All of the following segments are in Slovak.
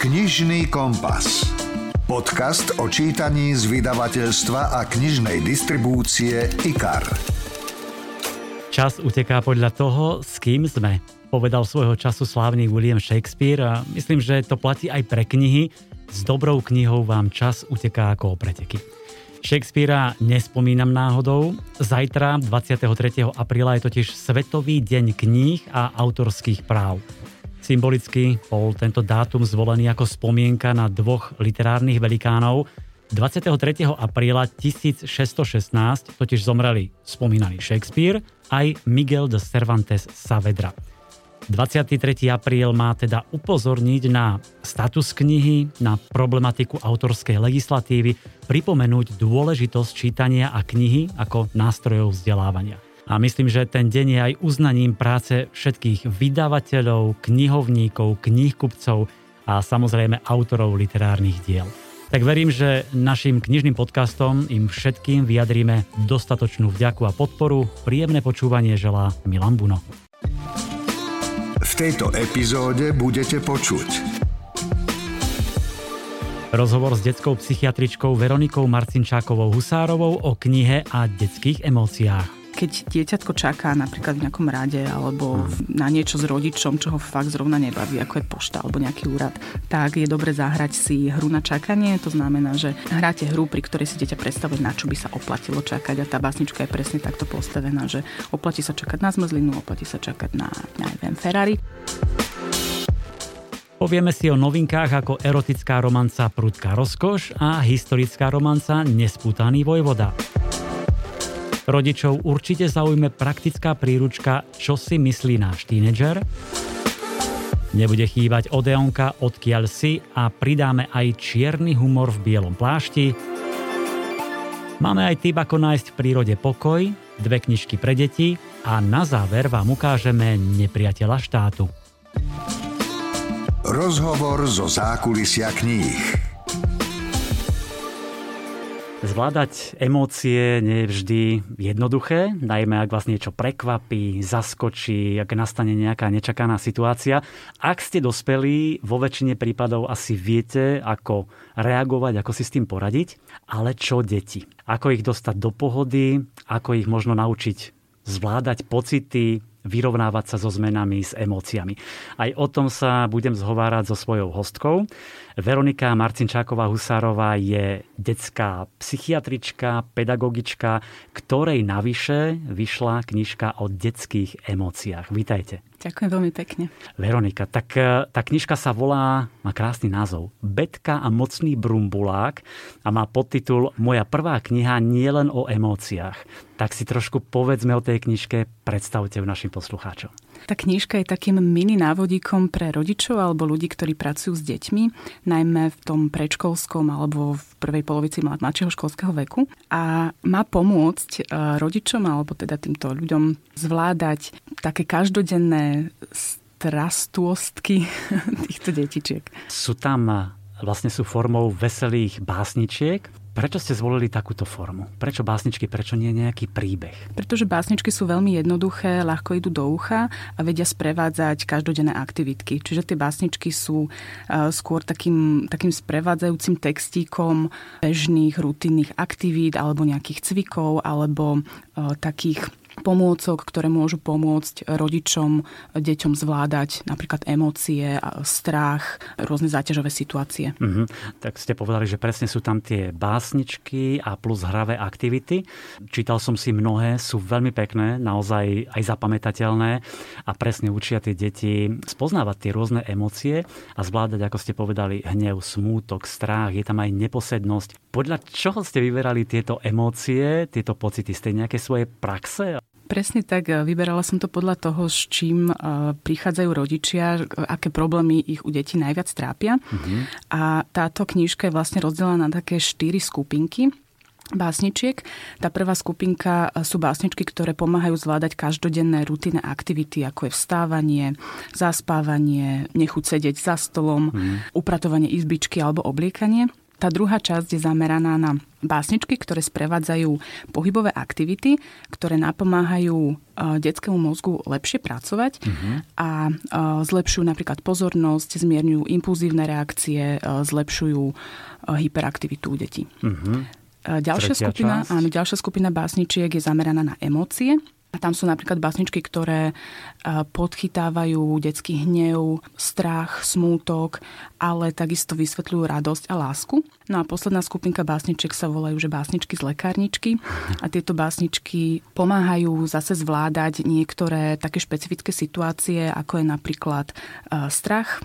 Knižný kompas. Podcast o čítaní z vydavateľstva a knižnej distribúcie IKAR. Čas uteká podľa toho, s kým sme. Povedal svojho času slávny William Shakespeare a myslím, že to platí aj pre knihy. S dobrou knihou vám čas uteká ako o preteky. Shakespearea nespomínam náhodou. Zajtra, 23. apríla, je totiž Svetový deň kníh a autorských práv. Symbolicky bol tento dátum zvolený ako spomienka na dvoch literárnych velikánov. 23. apríla 1616 totiž zomreli spomínaný Shakespeare aj Miguel de Cervantes Saavedra. 23. apríl má teda upozorniť na status knihy, na problematiku autorskej legislatívy, pripomenúť dôležitosť čítania a knihy ako nástrojov vzdelávania. A myslím, že ten deň je aj uznaním práce všetkých vydavateľov, knihovníkov, knihkupcov a samozrejme autorov literárnych diel. Tak verím, že našim knižným podcastom im všetkým vyjadríme dostatočnú vďaku a podporu. Príjemné počúvanie želá Milan Buno. V tejto epizóde budete počuť Rozhovor s detskou psychiatričkou Veronikou Marcinčákovou Husárovou o knihe a detských emóciách keď dieťatko čaká napríklad v nejakom rade alebo na niečo s rodičom, čo ho fakt zrovna nebaví, ako je pošta alebo nejaký úrad, tak je dobre zahrať si hru na čakanie. To znamená, že hráte hru, pri ktorej si dieťa predstavuje, na čo by sa oplatilo čakať. A tá básnička je presne takto postavená, že oplatí sa čakať na zmrzlinu, oplatí sa čakať na, neviem, Ferrari. Povieme si o novinkách ako erotická romanca Prudká rozkoš a historická romanca Nespútaný vojvoda. Rodičov určite zaujme praktická príručka Čo si myslí náš tínedžer. Nebude chýbať Odeonka Odkiaľ si a pridáme aj čierny humor v bielom plášti. Máme aj tip, ako nájsť v prírode pokoj, dve knižky pre deti a na záver vám ukážeme nepriateľa štátu. Rozhovor zo zákulisia kníh. Zvládať emócie nie je vždy jednoduché, najmä ak vás niečo prekvapí, zaskočí, ak nastane nejaká nečakaná situácia. Ak ste dospelí, vo väčšine prípadov asi viete, ako reagovať, ako si s tým poradiť. Ale čo deti? Ako ich dostať do pohody, ako ich možno naučiť zvládať pocity, vyrovnávať sa so zmenami, s emóciami. Aj o tom sa budem zhovárať so svojou hostkou. Veronika Marcinčáková Husárová je detská psychiatrička, pedagogička, ktorej navyše vyšla knižka o detských emóciách. Vítajte. Ďakujem veľmi pekne. Veronika, tak e, tá knižka sa volá, má krásny názov, Betka a mocný brumbulák a má podtitul Moja prvá kniha nielen o emóciách. Tak si trošku povedzme o tej knižke, predstavte v našim poslucháčom. Tá knižka je takým mini návodíkom pre rodičov alebo ľudí, ktorí pracujú s deťmi, najmä v tom predškolskom alebo v prvej polovici mladšieho školského veku. A má pomôcť e, rodičom alebo teda týmto ľuďom zvládať také každodenné strastôstky týchto detičiek. Sú tam vlastne sú formou veselých básničiek, Prečo ste zvolili takúto formu? Prečo básničky, prečo nie nejaký príbeh? Pretože básničky sú veľmi jednoduché, ľahko idú do ucha a vedia sprevádzať každodenné aktivitky. Čiže tie básničky sú uh, skôr takým, takým sprevádzajúcim textíkom bežných, rutinných aktivít alebo nejakých cvikov alebo uh, takých pomôcok, ktoré môžu pomôcť rodičom, deťom zvládať napríklad emócie, strach, rôzne záťažové situácie. Mm-hmm. Tak ste povedali, že presne sú tam tie básničky a plus hravé aktivity. Čítal som si mnohé, sú veľmi pekné, naozaj aj zapamätateľné a presne učia tie deti spoznávať tie rôzne emócie a zvládať, ako ste povedali, hnev, smútok, strach, je tam aj neposednosť. Podľa čoho ste vyberali tieto emócie, tieto pocity? Ste nejaké svoje praxe? Presne tak, vyberala som to podľa toho, s čím prichádzajú rodičia, aké problémy ich u detí najviac trápia. Uh-huh. A táto knižka je vlastne rozdelená na také štyri skupinky básničiek. Tá prvá skupinka sú básničky, ktoré pomáhajú zvládať každodenné rutinné aktivity, ako je vstávanie, zaspávanie, nechuť sedieť za stolom, mm. upratovanie izbičky alebo obliekanie. Tá druhá časť je zameraná na básničky, ktoré sprevádzajú pohybové aktivity, ktoré napomáhajú e, detskému mozgu lepšie pracovať uh-huh. a e, zlepšujú napríklad pozornosť, zmierňujú impulzívne reakcie, e, zlepšujú hyperaktivitu u detí. Uh-huh. Ďalšia skupina, áno, ďalšia skupina básničiek je zameraná na emócie. Tam sú napríklad básničky, ktoré podchytávajú detský hnev, strach, smútok, ale takisto vysvetľujú radosť a lásku. No a posledná skupinka básničiek sa volajú, že básničky z lekárničky. A tieto básničky pomáhajú zase zvládať niektoré také špecifické situácie, ako je napríklad strach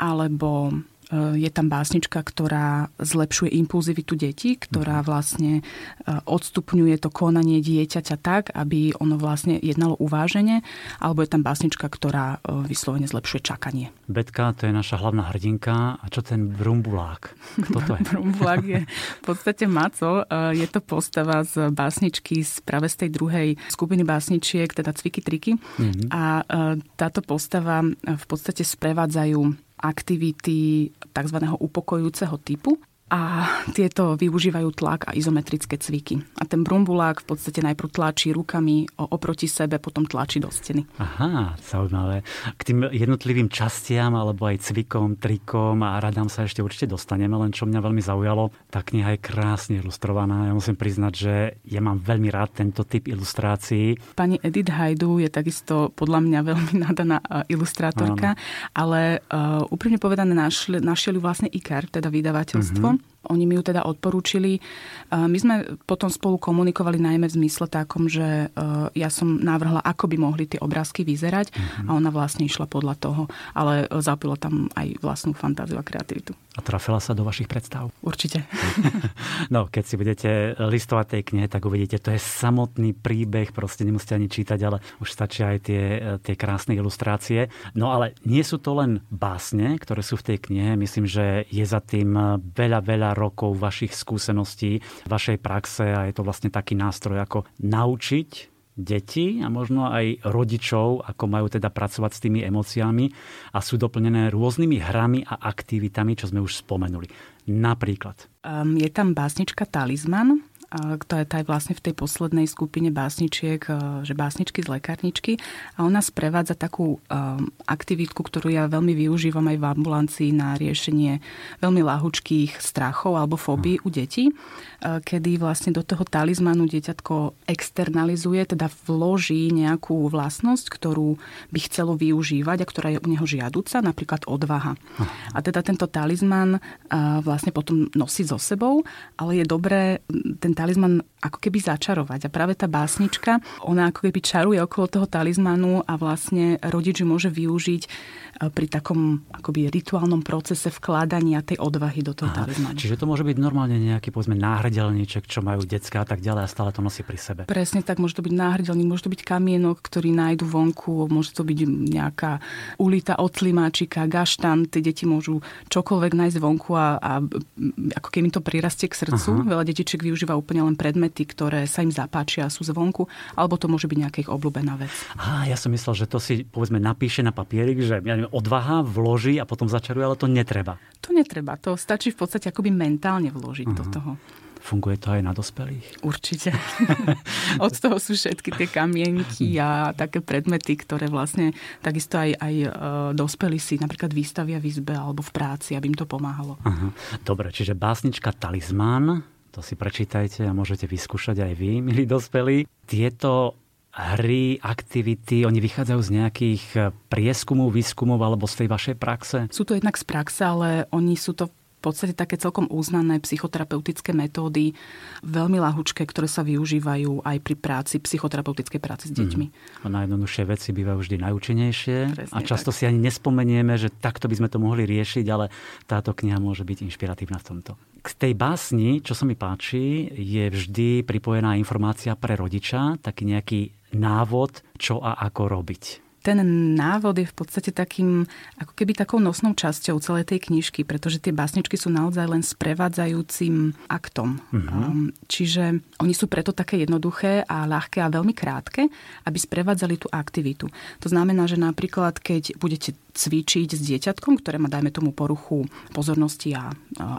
alebo je tam básnička, ktorá zlepšuje impulzivitu detí, ktorá mhm. vlastne eh, odstupňuje to konanie dieťaťa tak, aby ono vlastne jednalo uvážene, alebo je tam básnička, ktorá eh, vyslovene zlepšuje čakanie. Betka, to je naša hlavná hrdinka. A čo ten Brumbulák? Kto to je? Brumbulák je v podstate Maco. Je to postava z básničky z práve z tej druhej skupiny básničiek, teda Cviky triky. Mm-hmm. A táto postava v podstate sprevádzajú aktivity tzv. upokojujúceho typu a tieto využívajú tlak a izometrické cviky. A ten brumbulák v podstate najprv tlačí rukami oproti sebe, potom tlačí do steny. Aha, zaujímavé. K tým jednotlivým častiam alebo aj cvikom, trikom a radám sa ešte určite dostaneme, len čo mňa veľmi zaujalo, tá kniha je krásne ilustrovaná. Ja musím priznať, že ja mám veľmi rád tento typ ilustrácií. Pani Edith Hajdu je takisto podľa mňa veľmi nadaná e, ilustrátorka, Áno. ale uh, úprimne povedané našiel, našiel vlastne IKAR, teda vydavateľstvo. Mm-hmm oni mi ju teda odporúčili. My sme potom spolu komunikovali najmä v zmysle takom, že e, ja som navrhla, ako by mohli tie obrázky vyzerať mm-hmm. a ona vlastne išla podľa toho, ale zapila tam aj vlastnú fantáziu a kreativitu. A trafila sa do vašich predstav? Určite. no, keď si budete listovať tej knihe, tak uvidíte, to je samotný príbeh, proste nemusíte ani čítať, ale už stačia aj tie, tie krásne ilustrácie. No ale nie sú to len básne, ktoré sú v tej knihe. Myslím, že je za tým veľa, veľa rokov vašich skúseností, vašej praxe a je to vlastne taký nástroj, ako naučiť deti a možno aj rodičov, ako majú teda pracovať s tými emóciami a sú doplnené rôznymi hrami a aktivitami, čo sme už spomenuli. Napríklad. Um, je tam básnička Talizman, to je aj vlastne v tej poslednej skupine básničiek, e, že básničky z lekárničky. A ona sprevádza takú um, aktivitku, ktorú ja veľmi využívam aj v ambulancii na riešenie veľmi lahučkých strachov alebo fóbií u detí, e, kedy vlastne do toho talizmanu dieťatko externalizuje, teda vloží nejakú vlastnosť, ktorú by chcelo využívať a ktorá je u neho žiaduca, napríklad odvaha. A teda tento talizman vlastne potom nosí so sebou, ale je dobré ten talizman ako keby začarovať. A práve tá básnička, ona ako keby čaruje okolo toho talizmanu a vlastne rodič môže využiť pri takom akoby rituálnom procese vkladania tej odvahy do toho talizmanu. Čiže to môže byť normálne nejaký povedzme náhrdelníček, čo majú detská a tak ďalej a stále to nosí pri sebe. Presne tak, môže to byť náhrdelník, môže to byť kamienok, ktorý nájdu vonku, môže to byť nejaká ulita od slimáčika, gaštan, tie deti môžu čokoľvek nájsť vonku a, a ako keby to prirastie k srdcu. Aha. Veľa detičiek využíva úplne len predmety, ktoré sa im zapáčia a sú zvonku, alebo to môže byť nejaká ich obľúbená vec. Á, ja som myslel, že to si povedzme napíše na papierik, že ja odvaha vloží a potom začaruje, ale to netreba. To netreba, to stačí v podstate akoby mentálne vložiť uh-huh. do toho. Funguje to aj na dospelých? Určite. Od toho sú všetky tie kamienky a také predmety, ktoré vlastne takisto aj, aj e, dospelí si napríklad výstavia v izbe alebo v práci, aby im to pomáhalo. Aha. Dobre, čiže básnička Talizman, to si prečítajte a môžete vyskúšať aj vy, milí dospelí. Tieto hry, aktivity, oni vychádzajú z nejakých eh, prieskumov, výskumov alebo z tej vašej praxe? Sú to jednak z praxe, ale oni sú to podstate také celkom uznané psychoterapeutické metódy, veľmi lahučké, ktoré sa využívajú aj pri práci, psychoterapeutickej práci s mhm. deťmi. Mm. A najjednoduchšie veci bývajú vždy najúčinnejšie Presne a často tak. si ani nespomenieme, že takto by sme to mohli riešiť, ale táto kniha môže byť inšpiratívna v tomto. K tej básni, čo sa mi páči, je vždy pripojená informácia pre rodiča, taký nejaký návod, čo a ako robiť ten návod je v podstate takým, ako keby takou nosnou časťou celej tej knižky, pretože tie básničky sú naozaj len sprevádzajúcim aktom. Mm-hmm. čiže oni sú preto také jednoduché a ľahké a veľmi krátke, aby sprevádzali tú aktivitu. To znamená, že napríklad, keď budete cvičiť s dieťatkom, ktoré má, dajme tomu, poruchu pozornosti a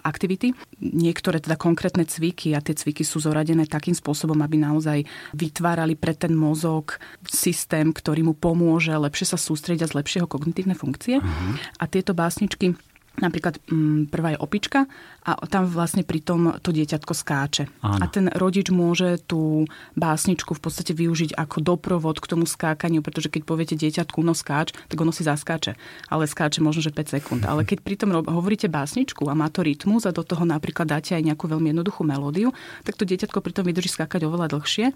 aktivity. Niektoré teda konkrétne cviky a tie cviky sú zoradené takým spôsobom, aby naozaj vytvárali pre ten mozog systém, ktorý mu pomôže lepšie sa sústrediť a zlepšie jeho kognitívne funkcie. Uh-huh. A tieto básničky Napríklad mm, prvá je opička a tam vlastne pritom to dieťatko skáče. Áno. A ten rodič môže tú básničku v podstate využiť ako doprovod k tomu skákaniu, pretože keď poviete dieťatku no skáč, tak ono si zaskáče. Ale skáče možno, že 5 sekúnd. Ale keď pritom hovoríte básničku a má to rytmus a do toho napríklad dáte aj nejakú veľmi jednoduchú melódiu, tak to dieťatko pritom vydrží skákať oveľa dlhšie.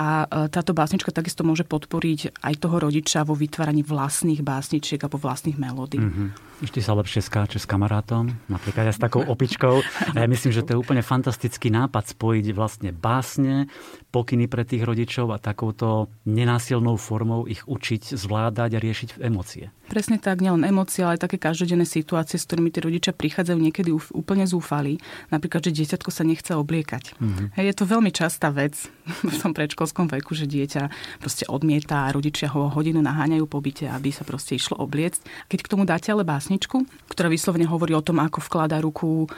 A e, táto básnička takisto môže podporiť aj toho rodiča vo vytváraní vlastných básničiek alebo vlastných melódií. Mm-hmm. Vždy sa lepšie skáče s kamarátom, napríklad aj s takou opičkou. A ja myslím, že to je úplne fantastický nápad spojiť vlastne básne, pokyny pre tých rodičov a takouto nenásilnou formou ich učiť zvládať a riešiť emócie. Presne tak, nielen emócie, ale aj také každodenné situácie, s ktorými tí rodičia prichádzajú niekedy úplne zúfali. Napríklad, že dieťatko sa nechce obliekať. Mm-hmm. Je to veľmi častá vec v tom predškolskom veku, že dieťa proste odmieta a rodičia ho hodinu naháňajú po byte, aby sa proste išlo obliecť. Keď k tomu dáte ale bás básničku, ktorá vyslovene hovorí o tom, ako vkladá ruku e,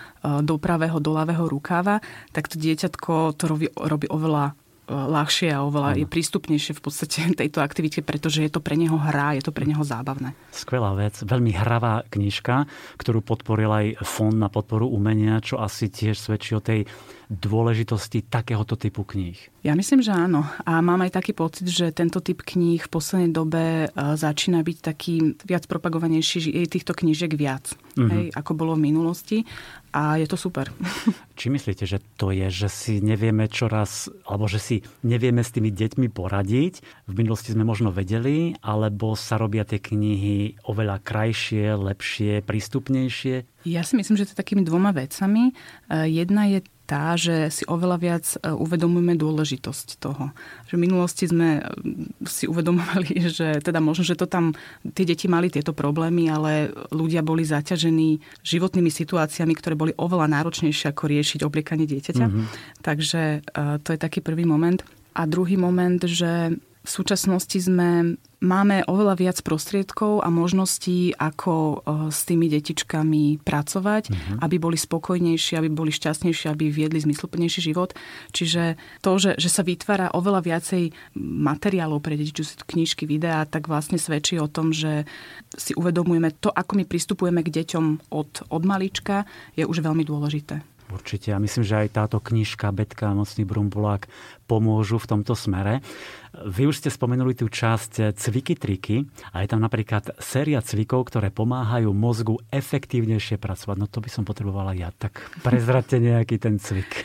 do pravého, do ľavého rukáva, tak to dieťatko to robí, robí oveľa ľahšie a oveľa je prístupnejšie v podstate tejto aktivite, pretože je to pre neho hra, je to pre neho zábavné. Skvelá vec, veľmi hravá knižka, ktorú podporil aj Fond na podporu umenia, čo asi tiež svedčí o tej dôležitosti takéhoto typu kníh? Ja myslím, že áno. A mám aj taký pocit, že tento typ kníh v poslednej dobe e, začína byť taký viac propagovanejší, že je týchto knížiek viac, mm-hmm. hej, ako bolo v minulosti. A je to super. Či myslíte, že to je, že si nevieme čoraz, alebo že si nevieme s tými deťmi poradiť? V minulosti sme možno vedeli, alebo sa robia tie knihy oveľa krajšie, lepšie, prístupnejšie? Ja si myslím, že to je takými dvoma vecami. E, jedna je tá, že si oveľa viac e, uvedomujeme dôležitosť toho. Že v minulosti sme e, si uvedomovali, že teda možno, že to tam tie deti mali tieto problémy, ale ľudia boli zaťažení životnými situáciami, ktoré boli oveľa náročnejšie ako riešiť obliekanie dieťaťa. Mm-hmm. Takže e, to je taký prvý moment. A druhý moment, že v súčasnosti sme máme oveľa viac prostriedkov a možností, ako e, s tými detičkami pracovať, uh-huh. aby boli spokojnejšie, aby boli šťastnejšie, aby viedli zmysluplnejší život. Čiže to, že, že sa vytvára oveľa viacej materiálov pre deti, čo sú knižky, videá, tak vlastne svedčí o tom, že si uvedomujeme to, ako my pristupujeme k deťom od, od malička, je už veľmi dôležité. Určite. A myslím, že aj táto knižka Betka a Mocný Brumbulák pomôžu v tomto smere. Vy už ste spomenuli tú časť cviky triky a je tam napríklad séria cvikov, ktoré pomáhajú mozgu efektívnejšie pracovať. No to by som potrebovala ja. Tak prezrate nejaký ten cvik.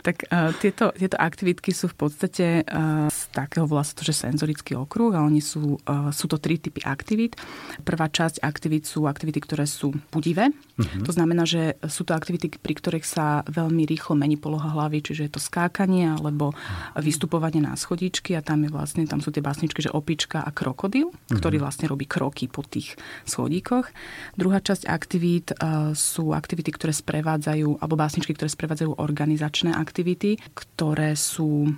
tak uh, tieto, tieto aktivitky sú v podstate uh, z takého vlastne to, že senzorický okruh a oni sú, uh, sú to tri typy aktivít. Prvá časť aktivít sú aktivity, ktoré sú budivé. Uh-huh. To znamená, že sú to aktivity, pri ktorých sa veľmi rýchlo mení poloha hlavy, čiže je to skákanie alebo vystupovanie na schodíčky a tam, je vlastne, tam sú tie básničky, že opička a krokodil, mm-hmm. ktorý vlastne robí kroky po tých schodíkoch. Druhá časť aktivít uh, sú aktivity, ktoré sprevádzajú, alebo básničky, ktoré sprevádzajú organizačné aktivity, ktoré sú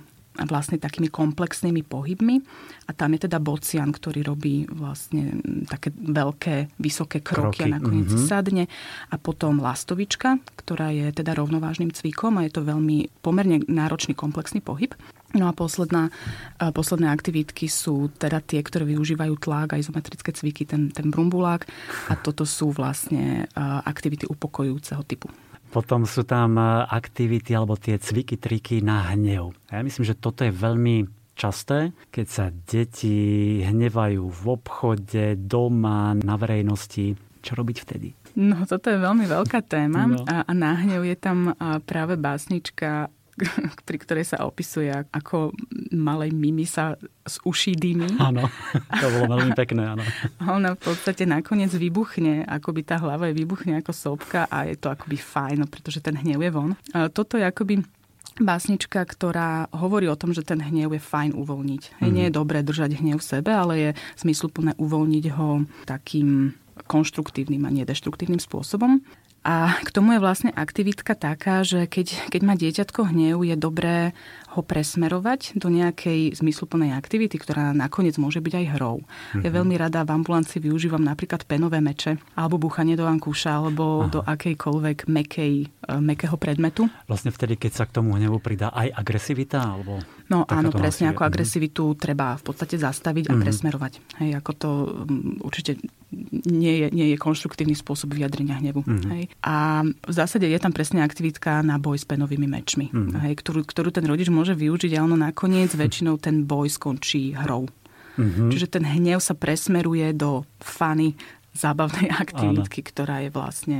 vlastne takými komplexnými pohybmi. A tam je teda bocian, ktorý robí vlastne také veľké, vysoké kroky, kroky. a nakoniec mm-hmm. sadne. A potom lastovička, ktorá je teda rovnovážnym cvikom a je to veľmi pomerne náročný komplexný pohyb. No a posledná, posledné aktivitky sú teda tie, ktoré využívajú tlak a izometrické cviky, ten, ten brumbulák. A toto sú vlastne aktivity upokojujúceho typu. Potom sú tam aktivity alebo tie cviky, triky na hnev. Ja myslím, že toto je veľmi časté, keď sa deti hnevajú v obchode, doma, na verejnosti. Čo robiť vtedy? No, toto je veľmi veľká téma no. a, a na hnev je tam práve básnička pri ktorej sa opisuje, ako malej Mimi sa z uší dymy. Áno, to bolo veľmi pekné, áno. A ona v podstate nakoniec vybuchne, akoby tá hlava je vybuchne ako sopka a je to akoby fajn, pretože ten hnev je von. Toto je akoby básnička, ktorá hovorí o tom, že ten hnev je fajn uvoľniť. Mm. Nie je dobré držať hnev v sebe, ale je zmysluplné uvoľniť ho takým konštruktívnym a nedeštruktívnym spôsobom. A k tomu je vlastne aktivitka taká, že keď, keď má dieťatko hnev, je dobré ho presmerovať do nejakej zmysluplnej aktivity, ktorá nakoniec môže byť aj hrou. Mm-hmm. Ja mhm. veľmi rada v ambulancii využívam napríklad penové meče, alebo búchanie do ankúša, alebo Aha. do akejkoľvek mekej, e, mekého predmetu. Vlastne vtedy, keď sa k tomu hnevu pridá aj agresivita? Alebo no áno, presne ako mm-hmm. agresivitu treba v podstate zastaviť a mm-hmm. presmerovať. Hej, ako to určite nie je, nie je konštruktívny spôsob vyjadrenia hnevu. Mm-hmm. Hej. A v zásade je tam presne aktivitka na boj s penovými mečmi, mm-hmm. hej, ktorú, ktorú ten rodič môže využiť a ono nakoniec väčšinou ten boj skončí hrou. Mm-hmm. Čiže ten hnev sa presmeruje do fany zábavnej aktivitky, Áno. ktorá je vlastne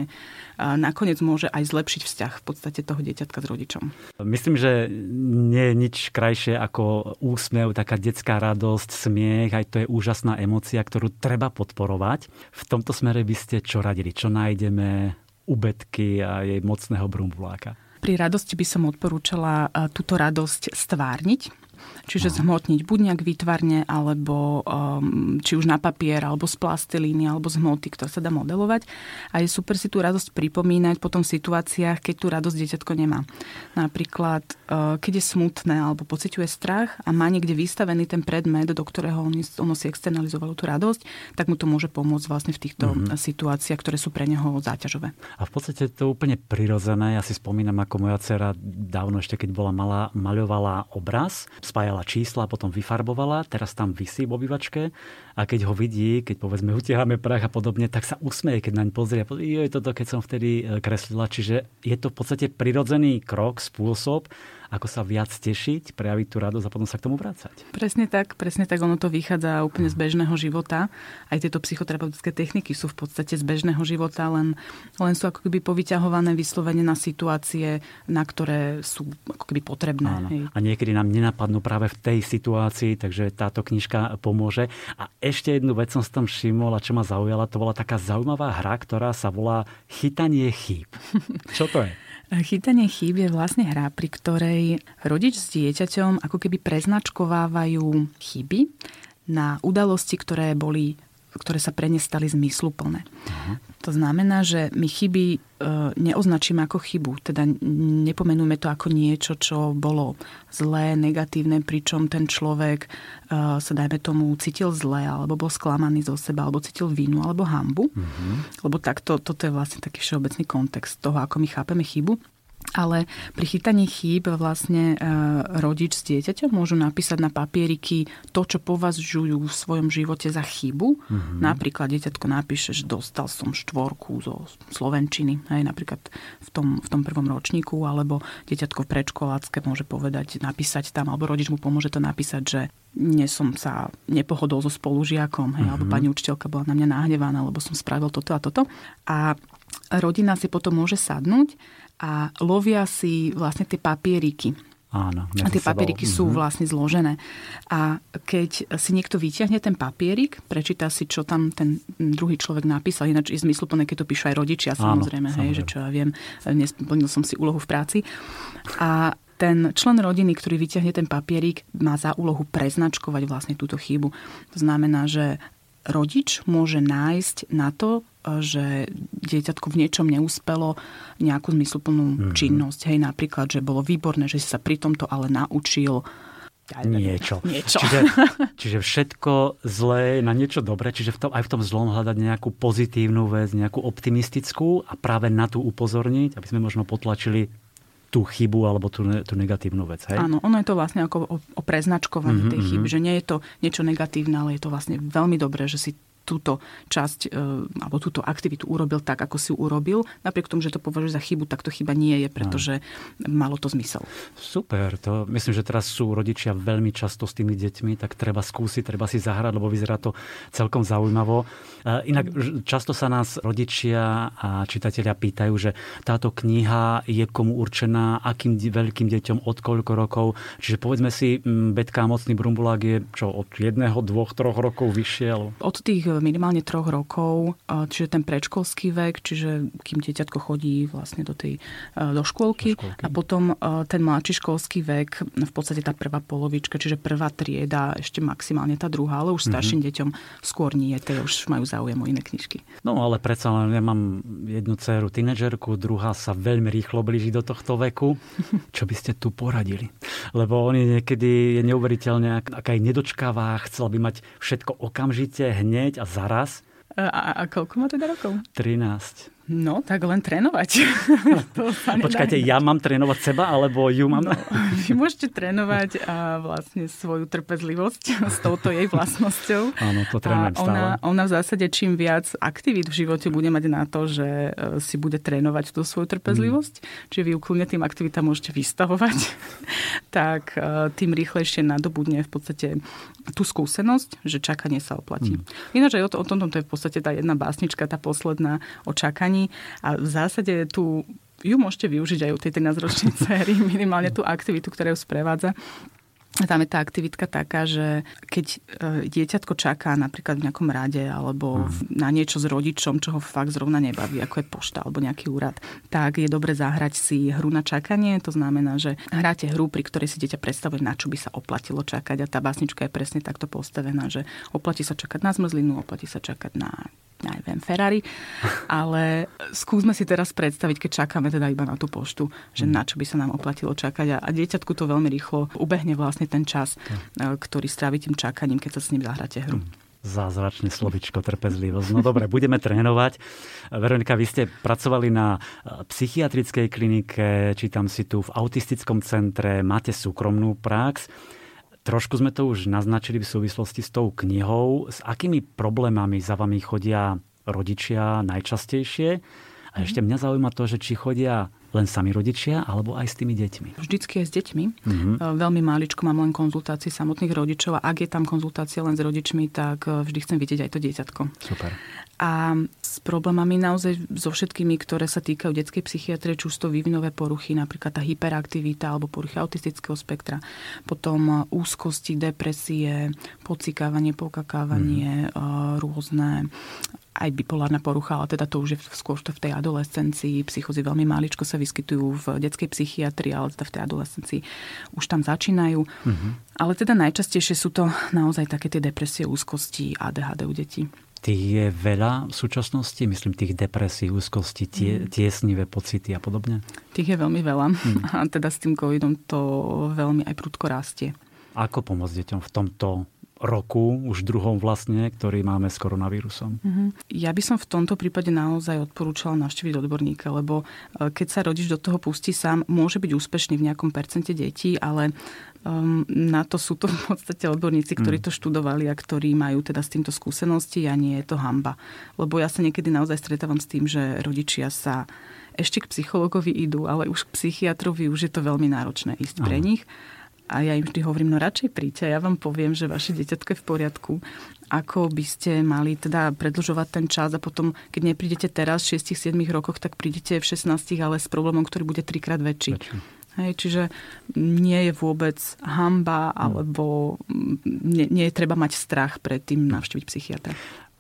nakoniec môže aj zlepšiť vzťah v podstate toho dieťatka s rodičom. Myslím, že nie je nič krajšie ako úsmev, taká detská radosť, smiech, aj to je úžasná emocia, ktorú treba podporovať. V tomto smere by ste čo radili? Čo nájdeme u Betky a jej mocného brumbuláka? Pri radosti by som odporúčala túto radosť stvárniť, Čiže zhmotniť buď nejak výtvarne, alebo um, či už na papier, alebo z plastelíny, alebo z hmoty, ktorá sa dá modelovať. A je super si tú radosť pripomínať potom v situáciách, keď tú radosť dieťatko nemá. Napríklad, uh, keď je smutné, alebo pociťuje strach a má niekde vystavený ten predmet, do ktorého on, ono si externalizovalo tú radosť, tak mu to môže pomôcť vlastne v týchto mm-hmm. situáciách, ktoré sú pre neho záťažové. A v podstate to úplne prirodzené. Ja si spomínam, ako moja dcera dávno ešte, keď bola malá, maľovala obraz spájala čísla, potom vyfarbovala, teraz tam vysí v obývačke a keď ho vidí, keď povedzme utiahame prach a podobne, tak sa usmeje, keď naň pozrie. Je toto, keď som vtedy e, kreslila. Čiže je to v podstate prirodzený krok, spôsob, ako sa viac tešiť, prejaviť tú radosť a potom sa k tomu vrácať. Presne tak, presne tak, ono to vychádza úplne z bežného života. Aj tieto psychoterapeutické techniky sú v podstate z bežného života, len, len sú ako keby povyťahované vyslovene na situácie, na ktoré sú ako keby potrebné. Áno. A niekedy nám nenapadnú práve v tej situácii, takže táto knižka pomôže. A ešte jednu vec som s tom všimol a čo ma zaujala, to bola taká zaujímavá hra, ktorá sa volá Chytanie chýb. Čo to je? Chytanie chýb je vlastne hra, pri ktorej rodič s dieťaťom ako keby preznačkovávajú chyby na udalosti, ktoré boli ktoré sa pre ne stali zmysluplné. Uh-huh. To znamená, že my chyby e, neoznačíme ako chybu, teda nepomenujeme to ako niečo, čo bolo zlé, negatívne, pričom ten človek e, sa dajme tomu cítil zle, alebo bol sklamaný zo seba, alebo cítil vinu, alebo hambu. Uh-huh. Lebo takto, toto je vlastne taký všeobecný kontext toho, ako my chápeme chybu. Ale pri chytaní chýb vlastne e, rodič s dieťaťom môžu napísať na papieriky to, čo považujú v svojom živote za chybu. Mm-hmm. Napríklad dieťatko napíše, že dostal som štvorku zo Slovenčiny, hej, napríklad v tom, v tom prvom ročníku, alebo dieťatko v predškolácke môže povedať, napísať tam, alebo rodič mu pomôže to napísať, že nie som sa nepohodol so spolužiakom, hej, mm-hmm. alebo pani učiteľka bola na mňa nahnevaná, lebo som spravil toto a toto. A rodina si potom môže sadnúť a lovia si vlastne tie papieriky. Áno. A tie papieriky sú mm-hmm. vlastne zložené. A keď si niekto vyťahne ten papierik, prečíta si, čo tam ten druhý človek napísal, ináč je zmysluplné, keď to píšu aj rodičia, samozrejme, Áno, hej, samozrejme. že čo ja viem, nesplnil som si úlohu v práci. A ten člen rodiny, ktorý vyťahne ten papierik, má za úlohu preznačkovať vlastne túto chybu. To znamená, že rodič môže nájsť na to, že dieťatko v niečom neúspelo nejakú zmysluplnú mm-hmm. činnosť. Hej, napríklad, že bolo výborné, že si sa pri tomto ale naučil niečo. niečo. Čiže, čiže všetko zlé na niečo dobré, čiže v tom, aj v tom zlom hľadať nejakú pozitívnu vec, nejakú optimistickú a práve na tú upozorniť, aby sme možno potlačili tú chybu alebo tú, tú negatívnu vec. Hej? Áno, ono je to vlastne ako o, o preznačkovaní mm-hmm. tej chyby, mhm. že nie je to niečo negatívne, ale je to vlastne veľmi dobré, že si túto časť e, alebo túto aktivitu urobil tak, ako si ju urobil. Napriek tomu, že to považuje za chybu, tak to chyba nie je, pretože no. malo to zmysel. Super, to myslím, že teraz sú rodičia veľmi často s tými deťmi, tak treba skúsiť, treba si zahrať, lebo vyzerá to celkom zaujímavo. E, inak často sa nás rodičia a čitatelia pýtajú, že táto kniha je komu určená, akým veľkým deťom, od koľko rokov. Čiže povedzme si, Betka Mocný Brumbulák je čo, od jedného, dvoch, troch rokov vyššie? Od tých minimálne troch rokov, čiže ten predškolský vek, čiže kým dieťatko chodí vlastne do tej do škôlky, do škôlky. a potom ten mladší školský vek, v podstate tá prvá polovička, čiže prvá trieda, ešte maximálne tá druhá, ale už starším mm-hmm. deťom skôr nie, tie už majú záujem o iné knižky. No ale predsa len ja mám jednu dceru tínedžerku, druhá sa veľmi rýchlo blíži do tohto veku. Čo by ste tu poradili? Lebo on je niekedy je neuveriteľne, aká je nedočkavá, chcela by mať všetko okamžite, hneď a zaraz. A, a, koľko má teda rokov? 13. No, tak len trénovať. to sa Počkajte, ja mám trénovať seba, alebo ju mám? No, vy môžete trénovať a vlastne svoju trpezlivosť s touto jej vlastnosťou. Áno, to trénujem stále. Ona, ona v zásade čím viac aktivít v živote bude mať na to, že e, si bude trénovať tú svoju trpezlivosť, mm. čiže vy ukludne tým aktivitám môžete vystavovať, tak e, tým rýchlejšie nadobudne v podstate tú skúsenosť, že čakanie sa oplatí. Mm. Ináč aj o, to, o tomto to je v podstate tá jedna básnička, tá posledná o čakaní a v zásade tu ju môžete využiť aj u tej 13-ročnej céry, minimálne tú aktivitu, ktorá ju sprevádza. Tam je tá aktivitka taká, že keď e, dieťatko čaká napríklad v nejakom rade alebo mm. na niečo s rodičom, čo ho fakt zrovna nebaví, ako je pošta alebo nejaký úrad, tak je dobre zahrať si hru na čakanie. To znamená, že hráte hru, pri ktorej si dieťa predstavuje, na čo by sa oplatilo čakať. A tá básnička je presne takto postavená, že oplatí sa čakať na zmrzlinu, oplatí sa čakať na neviem, Ferrari, ale skúsme si teraz predstaviť, keď čakáme teda iba na tú poštu, že na čo by sa nám oplatilo čakať a, a dieťatku to veľmi rýchlo ubehne vlastne ten čas, hm. ktorý strávi tým čakaním, keď sa s ním zahráte hru. Zázračné slovičko, trpezlivosť. No dobre, budeme trénovať. Veronika, vy ste pracovali na psychiatrickej klinike, čítam si tu v autistickom centre, máte súkromnú prax. Trošku sme to už naznačili v súvislosti s tou knihou. S akými problémami za vami chodia rodičia najčastejšie? A ešte mňa zaujíma to, že či chodia len sami rodičia, alebo aj s tými deťmi? Vždycky aj s deťmi. Mm-hmm. Veľmi máličko mám len konzultácie samotných rodičov a ak je tam konzultácia len s rodičmi, tak e, vždy chcem vidieť aj to dieťatko. Super. A s problémami naozaj so všetkými, ktoré sa týkajú detskej psychiatrie, či už to vývinové poruchy, napríklad tá hyperaktivita alebo poruchy autistického spektra, potom e, úzkosti, depresie, pocikávanie, pokakávanie, mm-hmm. rôzne aj bipolárna porucha, ale teda to už je skôr to v tej adolescencii. Psychozy veľmi máličko sa vyskytujú v detskej psychiatrii, ale teda v tej adolescencii už tam začínajú. Mm-hmm. Ale teda najčastejšie sú to naozaj také tie depresie, úzkosti, ADHD u detí. Tých je veľa v súčasnosti, myslím tých depresí, úzkosti, tie, mm. tiesnivé pocity a podobne? Tých je veľmi veľa mm. a teda s tým covidom to veľmi aj prudko rastie. Ako pomôcť deťom v tomto roku, už druhom vlastne, ktorý máme s koronavírusom. Mm-hmm. Ja by som v tomto prípade naozaj odporúčala navštíviť odborníka, lebo e, keď sa rodič do toho pustí sám, môže byť úspešný v nejakom percente detí, ale um, na to sú to v podstate odborníci, ktorí mm. to študovali a ktorí majú teda s týmto skúsenosti a nie je to hamba. Lebo ja sa niekedy naozaj stretávam s tým, že rodičia sa ešte k psychologovi idú, ale už k psychiatrovi už je to veľmi náročné ísť Aha. pre nich. A ja im vždy hovorím, no radšej príďte, ja vám poviem, že vaše dieťatko je v poriadku. Ako by ste mali teda predlžovať ten čas a potom, keď neprídete teraz v 6-7 rokoch, tak prídete v 16, ale s problémom, ktorý bude trikrát väčší. väčší. Hej, čiže nie je vôbec hamba, hm. alebo nie, nie je treba mať strach pred tým navštíviť psychiatra.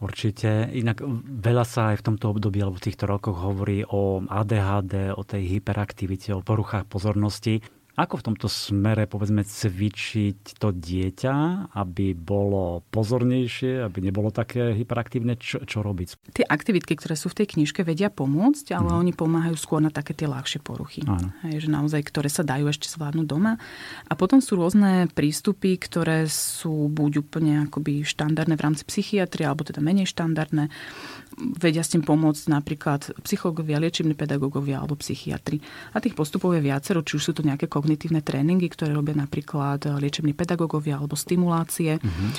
Určite. Inak veľa sa aj v tomto období alebo v týchto rokoch hovorí o ADHD, o tej hyperaktivite, o poruchách pozornosti. Ako v tomto smere, povedzme, cvičiť to dieťa, aby bolo pozornejšie, aby nebolo také hyperaktívne? Čo, čo robiť? Tie aktivitky, ktoré sú v tej knižke, vedia pomôcť, ale mm. oni pomáhajú skôr na také tie ľahšie poruchy. Hej, že naozaj, ktoré sa dajú ešte zvládnuť doma. A potom sú rôzne prístupy, ktoré sú buď úplne akoby štandardné v rámci psychiatrie, alebo teda menej štandardné vedia s tým pomôcť napríklad psychológovia, liečební pedagógovia alebo psychiatri. A tých postupov je viacero, či už sú to nejaké kognitívne tréningy, ktoré robia napríklad liečební pedagógovia alebo stimulácie, uh-huh.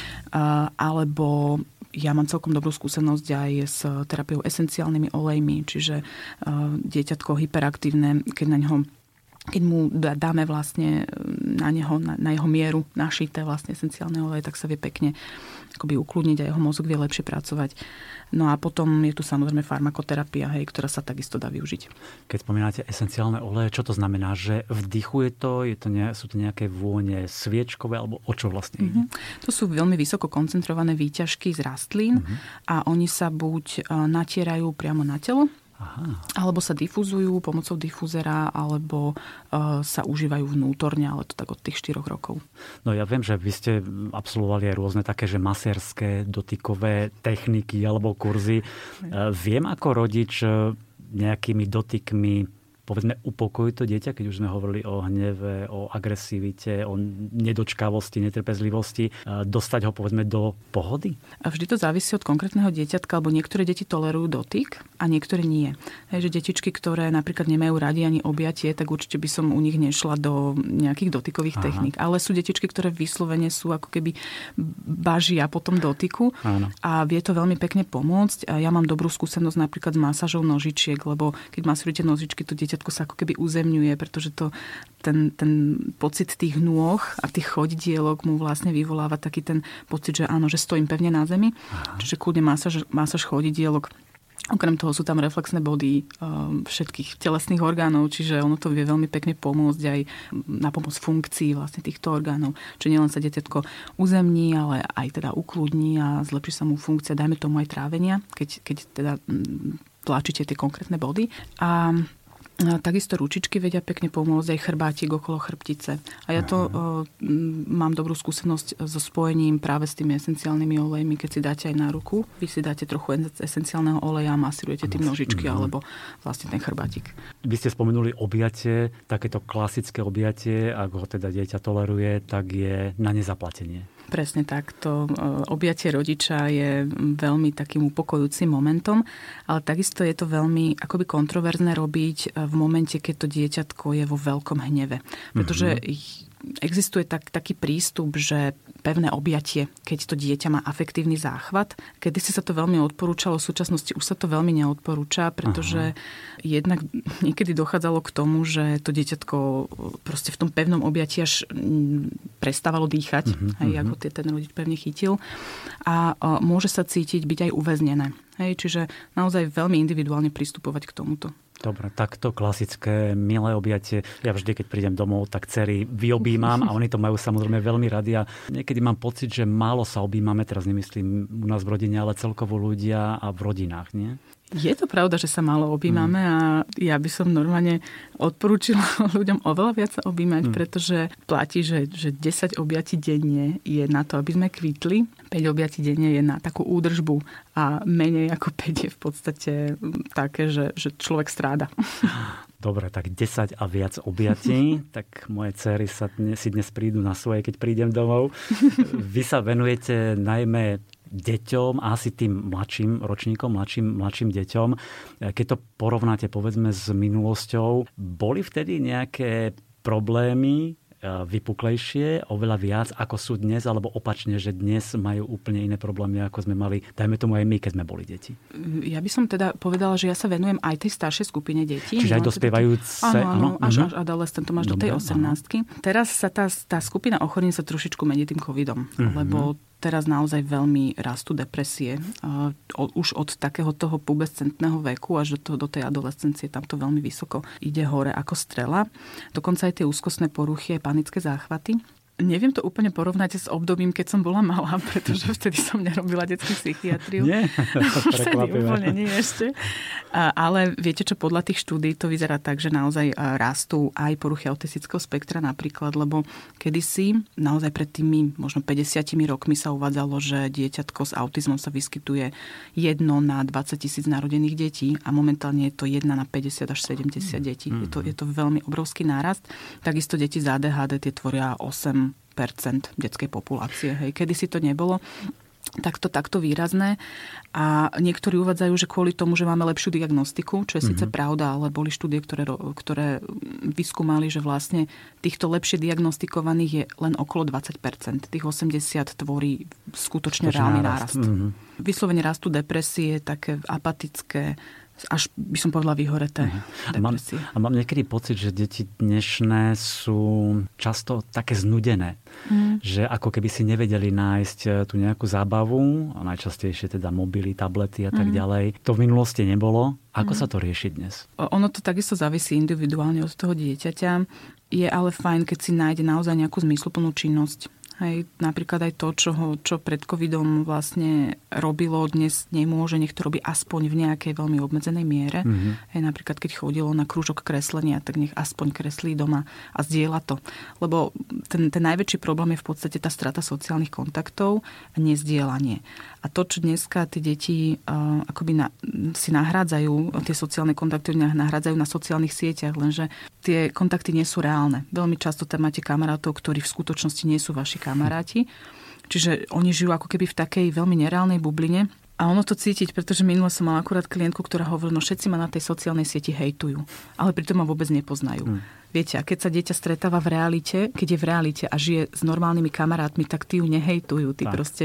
alebo ja mám celkom dobrú skúsenosť aj s terapiou esenciálnymi olejmi, čiže dieťatko hyperaktívne, keď na ňo keď mu dáme vlastne na, neho, na, na jeho mieru našité vlastne esenciálne oleje, tak sa vie pekne akoby ukludniť a jeho mozog vie lepšie pracovať. No a potom je tu samozrejme farmakoterapia, hej, ktorá sa takisto dá využiť. Keď spomínate esenciálne oleje, čo to znamená? Že vdychuje to? Je to ne, sú to nejaké vône sviečkové? Alebo o čo vlastne ide? Mm-hmm. To sú veľmi vysoko koncentrované výťažky z rastlín mm-hmm. a oni sa buď e, natierajú priamo na telo, Aha. Alebo sa difuzujú pomocou difuzera, alebo uh, sa užívajú vnútorne, ale to tak od tých 4 rokov. No ja viem, že vy ste absolvovali aj rôzne také, že masérske dotykové techniky alebo kurzy. Uh, viem ako rodič uh, nejakými dotykmi povedzme upokojiť to dieťa, keď už sme hovorili o hneve, o agresivite, o nedočkavosti, netrpezlivosti, dostať ho povedzme do pohody? A vždy to závisí od konkrétneho dieťatka, lebo niektoré deti tolerujú dotyk a niektoré nie. Hej, že detičky, ktoré napríklad nemajú radi ani objatie, tak určite by som u nich nešla do nejakých dotykových Aha. techník. Ale sú detičky, ktoré vyslovene sú ako keby bažia po tom dotyku Áno. a vie to veľmi pekne pomôcť. A ja mám dobrú skúsenosť napríklad s masážou nožičiek, lebo keď masírujete nožičky, to dieťa dieťatko sa ako keby uzemňuje, pretože to, ten, ten pocit tých nôh a tých chodidielok mu vlastne vyvoláva taký ten pocit, že áno, že stojím pevne na zemi. Aha. Čiže kľudne masáž, masáž chodidielok Okrem toho sú tam reflexné body um, všetkých telesných orgánov, čiže ono to vie veľmi pekne pomôcť aj na pomoc funkcií vlastne týchto orgánov. Čiže nielen sa dieťatko uzemní, ale aj teda ukludní a zlepší sa mu funkcia, dajme tomu aj trávenia, keď, keď teda mm, tlačíte tie konkrétne body. A Takisto ručičky vedia pekne pomôcť, aj chrbátik okolo chrbtice. A ja to uh, mám dobrú skúsenosť so spojením práve s tými esenciálnymi olejmi, keď si dáte aj na ruku, vy si dáte trochu esenciálneho oleja a masírujete tým nožičky uh-huh. alebo vlastne ten chrbátik. Vy ste spomenuli objatie, takéto klasické objatie, ak ho teda dieťa toleruje, tak je na nezaplatenie. Presne tak. To e, objatie rodiča je veľmi takým upokojujúcim momentom, ale takisto je to veľmi akoby kontroverzné robiť e, v momente, keď to dieťatko je vo veľkom hneve. Pretože mm-hmm existuje tak, taký prístup, že pevné objatie, keď to dieťa má afektívny záchvat. Kedy si sa to veľmi odporúčalo, v súčasnosti už sa to veľmi neodporúča, pretože Aha. jednak niekedy dochádzalo k tomu, že to dieťatko proste v tom pevnom objatí až mm, prestávalo dýchať, uh-huh, aj uh-huh. ako ten rodič pevne chytil. A môže sa cítiť byť aj uväznené. Hej, čiže naozaj veľmi individuálne pristupovať k tomuto. Dobre, takto klasické, milé objatie. Ja vždy, keď prídem domov, tak cery vyobímam a oni to majú samozrejme veľmi radi a niekedy mám pocit, že málo sa objímame, teraz nemyslím u nás v rodine, ale celkovo ľudia a v rodinách, nie? Je to pravda, že sa málo objímame mm. a ja by som normálne odporúčila ľuďom oveľa viac sa objímať, mm. pretože platí, že, že 10 objatí denne je na to, aby sme kvitli, 5 objatí denne je na takú údržbu a menej ako 5 je v podstate také, že, že človek stráda. Dobre, tak 10 a viac objatí, tak moje cery sa dnes, si dnes prídu na svoje, keď prídem domov. Vy sa venujete najmä deťom, asi tým mladším ročníkom, mladším, mladším deťom. Keď to porovnáte povedzme s minulosťou, boli vtedy nejaké problémy, e, vypuklejšie, oveľa viac, ako sú dnes, alebo opačne, že dnes majú úplne iné problémy, ako sme mali, dajme tomu aj my, keď sme boli deti. Ja by som teda povedala, že ja sa venujem aj tej staršej skupine detí. Čiže aj dospievajúce? Áno, áno, až, až adolescentom, až Dobre, do tej 18 Teraz sa tá, tá skupina ochorení sa trošičku mení tým covidom, uh-huh. lebo teraz naozaj veľmi rastú depresie. Už od takého toho pubescentného veku až do, toho, do tej adolescencie tam to veľmi vysoko ide hore ako strela. Dokonca aj tie úzkostné poruchy, aj panické záchvaty. Neviem to úplne porovnať s obdobím, keď som bola malá, pretože vtedy som nerobila detskú psychiatriu. Nie, vtedy úplne nie ešte. Ale viete čo, podľa tých štúdí to vyzerá tak, že naozaj rastú aj poruchy autistického spektra napríklad, lebo kedysi, naozaj pred tými možno 50 rokmi sa uvádzalo, že dieťatko s autizmom sa vyskytuje jedno na 20 tisíc narodených detí a momentálne je to jedna na 50 až 70 detí. Je to, je to veľmi obrovský nárast. Takisto deti z ADHD tie tvoria 8 detskej populácie. Hej. Kedy si to nebolo takto, takto výrazné. A niektorí uvádzajú, že kvôli tomu, že máme lepšiu diagnostiku, čo je mm-hmm. síce mhm. pravda, ale boli štúdie, ktoré, ktoré vyskúmali, že vlastne týchto lepšie diagnostikovaných je len okolo 20%. Tých 80 tvorí skutočne reálny nárast. nárast. Mm-hmm. Vyslovene rastu depresie, také apatické, až by som povedala vyhoreté. A mám, a mám niekedy pocit, že deti dnešné sú často také znudené. Mm. Že ako keby si nevedeli nájsť e, tú nejakú zábavu, a najčastejšie teda mobily, tablety a tak mm. ďalej. To v minulosti nebolo. Ako sa to rieši dnes? Ono to takisto závisí individuálne od toho dieťaťa. Je ale fajn, keď si nájde naozaj nejakú zmysluplnú činnosť Hej, napríklad aj to, čo, ho, čo pred covidom vlastne robilo, dnes nemôže, nech to robí aspoň v nejakej veľmi obmedzenej miere. Mm-hmm. Hej, napríklad keď chodilo na krúžok kreslenia, tak nech aspoň kreslí doma a zdieľa to. Lebo ten, ten najväčší problém je v podstate tá strata sociálnych kontaktov a nezdielanie. A to, čo dneska tie deti uh, akoby na, si nahrádzajú, tie sociálne kontakty nahrádzajú na sociálnych sieťach, lenže tie kontakty nie sú reálne. Veľmi často tam máte kamarátov, ktorí v skutočnosti nie sú vaši kamaráti. Čiže oni žijú ako keby v takej veľmi nereálnej bubline. A ono to cítiť, pretože minule som mala akurát klientku, ktorá hovorila, no všetci ma na tej sociálnej sieti hejtujú, ale pritom ma vôbec nepoznajú. Hmm. Viete, a keď sa dieťa stretáva v realite, keď je v realite a žije s normálnymi kamarátmi, tak tí ju nehejtujú. Tí tak. proste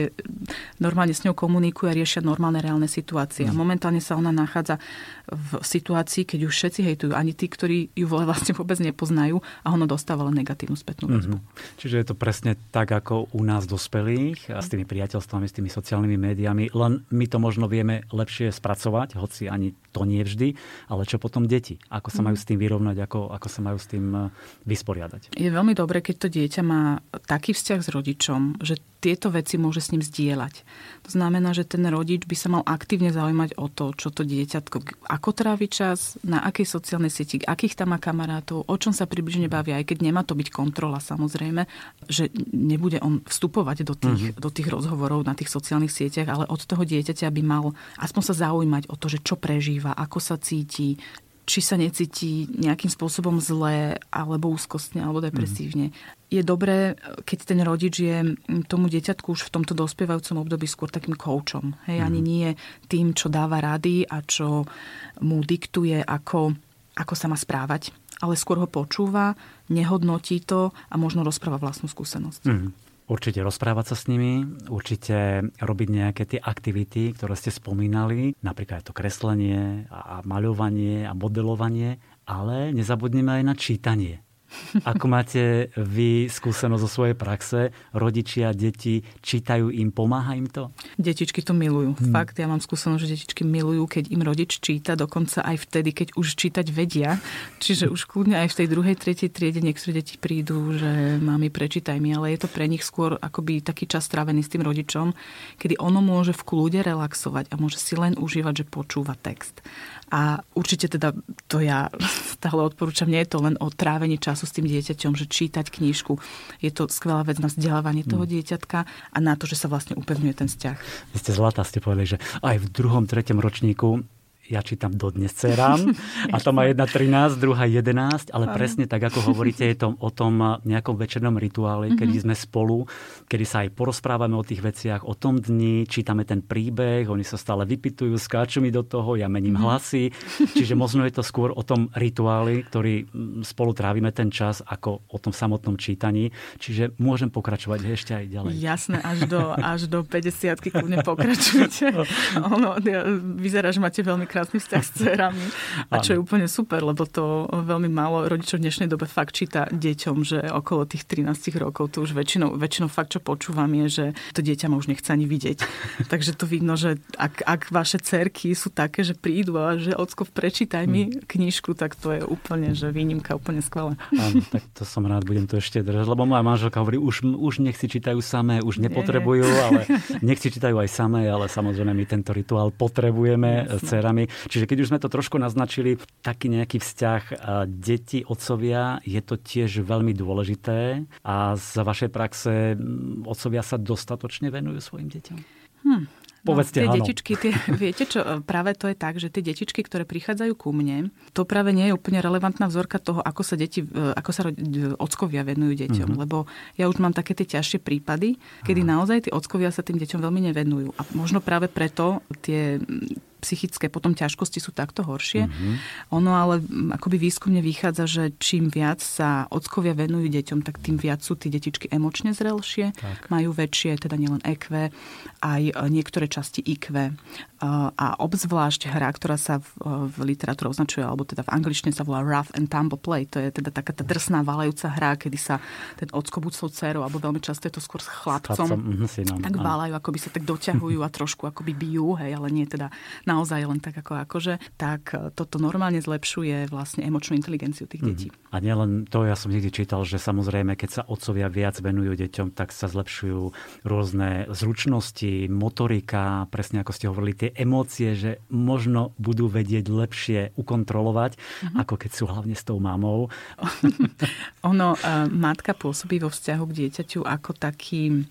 normálne s ňou komunikujú a riešia normálne reálne situácie. Mm. A momentálne sa ona nachádza v situácii, keď ju všetci hejtujú. Ani tí, ktorí ju vlastne vôbec nepoznajú a ono dostáva len negatívnu spätnú väzbu. Mm-hmm. Čiže je to presne tak, ako u nás dospelých a s tými priateľstvami, s tými sociálnymi médiami. Len my to možno vieme lepšie spracovať, hoci ani to nie vždy. Ale čo potom deti? Ako sa majú s tým vyrovnať? Ako, ako sa majú s tým tým eh, vysporiadať. Je veľmi dobré, keď to dieťa má taký vzťah s rodičom, že tieto veci môže s ním zdieľať. To znamená, že ten rodič by sa mal aktívne zaujímať o to, čo to dieťatko, ako trávi čas, na akej sociálnej sieti, akých tam má kamarátov, o čom sa približne baví, aj keď nemá to byť kontrola samozrejme, že nebude on vstupovať do tých, mm-hmm. do tých rozhovorov na tých sociálnych sieťach, ale od toho dieťaťa by mal aspoň sa zaujímať o to, že čo prežíva, ako sa cíti, či sa necíti nejakým spôsobom zle, alebo úzkostne, alebo depresívne. Mm. Je dobré, keď ten rodič je tomu dieťatku už v tomto dospievajúcom období skôr takým koučom. Hej, mm. ani nie tým, čo dáva rady a čo mu diktuje, ako, ako sa má správať, ale skôr ho počúva, nehodnotí to a možno rozpráva vlastnú skúsenosť. Mm. Určite rozprávať sa s nimi, určite robiť nejaké tie aktivity, ktoré ste spomínali, napríklad to kreslenie a maľovanie a modelovanie, ale nezabudneme aj na čítanie. Ako máte vy skúsenosť zo svojej praxe? Rodičia, deti, čítajú im, pomáha im to? Detičky to milujú. Hmm. Fakt, ja mám skúsenosť, že detičky milujú, keď im rodič číta, dokonca aj vtedy, keď už čítať vedia. Čiže už kľudne aj v tej druhej, tretej triede niektoré deti prídu, že mami, prečítaj mi, ale je to pre nich skôr akoby taký čas strávený s tým rodičom, kedy ono môže v kľude relaxovať a môže si len užívať, že počúva text. A určite teda to ja stále odporúčam, nie je to len o trávení času s tým dieťaťom, že čítať knižku. Je to skvelá vec na vzdelávanie toho mm. dieťatka a na to, že sa vlastne upevňuje ten vzťah. Vy ste zlatá, ste povedali, že aj v druhom, treťom ročníku ja čítam dodnes cerám a to má jedna 13, druhá 11, ale presne tak, ako hovoríte, je to o tom nejakom večernom rituále, kedy mhm. sme spolu, kedy sa aj porozprávame o tých veciach, o tom dni, čítame ten príbeh, oni sa stále vypitujú, skáču mi do toho, ja mením mhm. hlasy, čiže možno je to skôr o tom rituáli, ktorý mm, spolu trávime ten čas, ako o tom samotnom čítaní, čiže môžem pokračovať ešte aj ďalej. Jasné, až do, až do 50 kľudne pokračujete. ono, vyzerá, že máte veľmi krásny vzťah s dcerami. A čo je úplne super, lebo to veľmi málo rodičov v dnešnej dobe fakt číta deťom, že okolo tých 13 rokov to už väčšinou, väčšinou fakt, čo počúvam, je, že to dieťa ma už nechce ani vidieť. Takže to vidno, že ak, ak vaše cerky sú také, že prídu a že ocko, prečítaj mi hmm. knižku, tak to je úplne, že výnimka, úplne skvelé. Áno, tak to som rád, budem to ešte držať, lebo moja manželka hovorí, už, už nech si čítajú samé, už nepotrebujú, ale nech si čítajú aj samé, ale samozrejme my tento rituál potrebujeme s cerami. Čiže keď už sme to trošku naznačili, taký nejaký vzťah deti, otcovia, je to tiež veľmi dôležité a z vašej praxe otcovia sa dostatočne venujú svojim deťom? Hm. Povedzte, no, tie áno. detičky, tie, viete čo, práve to je tak, že tie detičky, ktoré prichádzajú ku mne, to práve nie je úplne relevantná vzorka toho, ako sa, deti, ako sa ockovia venujú deťom. Mm-hmm. Lebo ja už mám také tie ťažšie prípady, kedy Aha. naozaj tí ockovia sa tým deťom veľmi nevenujú. A možno práve preto tie psychické potom ťažkosti sú takto horšie. Mm-hmm. Ono ale akoby výskumne vychádza, že čím viac sa ockovia venujú deťom, tak tým viac sú tie detičky emočne zrelšie, tak. majú väčšie, teda nielen EQ, aj niektoré časti IQ. A obzvlášť hra, ktorá sa v, v literatúre označuje, alebo teda v angličtine sa volá rough and tumble play. To je teda taká tá drsná valajúca hra, kedy sa ten ocko buď s dcerou, alebo veľmi často je to skôr s chlapcom, chlapcom mm, synom, tak valajú, by sa tak doťahujú a trošku akoby bijú, hej, ale nie teda naozaj len tak ako akože, tak e, toto normálne zlepšuje vlastne emočnú inteligenciu tých mhm. detí. Mm. A nielen to, ja som niekde čítal, že samozrejme, keď sa otcovia viac venujú deťom, tak sa zlepšujú rôzne zručnosti, motorika, presne ako ste hovorili, tie emócie, že možno budú vedieť lepšie ukontrolovať, uh-huh. ako keď sú hlavne s tou mamou. ono, matka pôsobí vo vzťahu k dieťaťu ako taký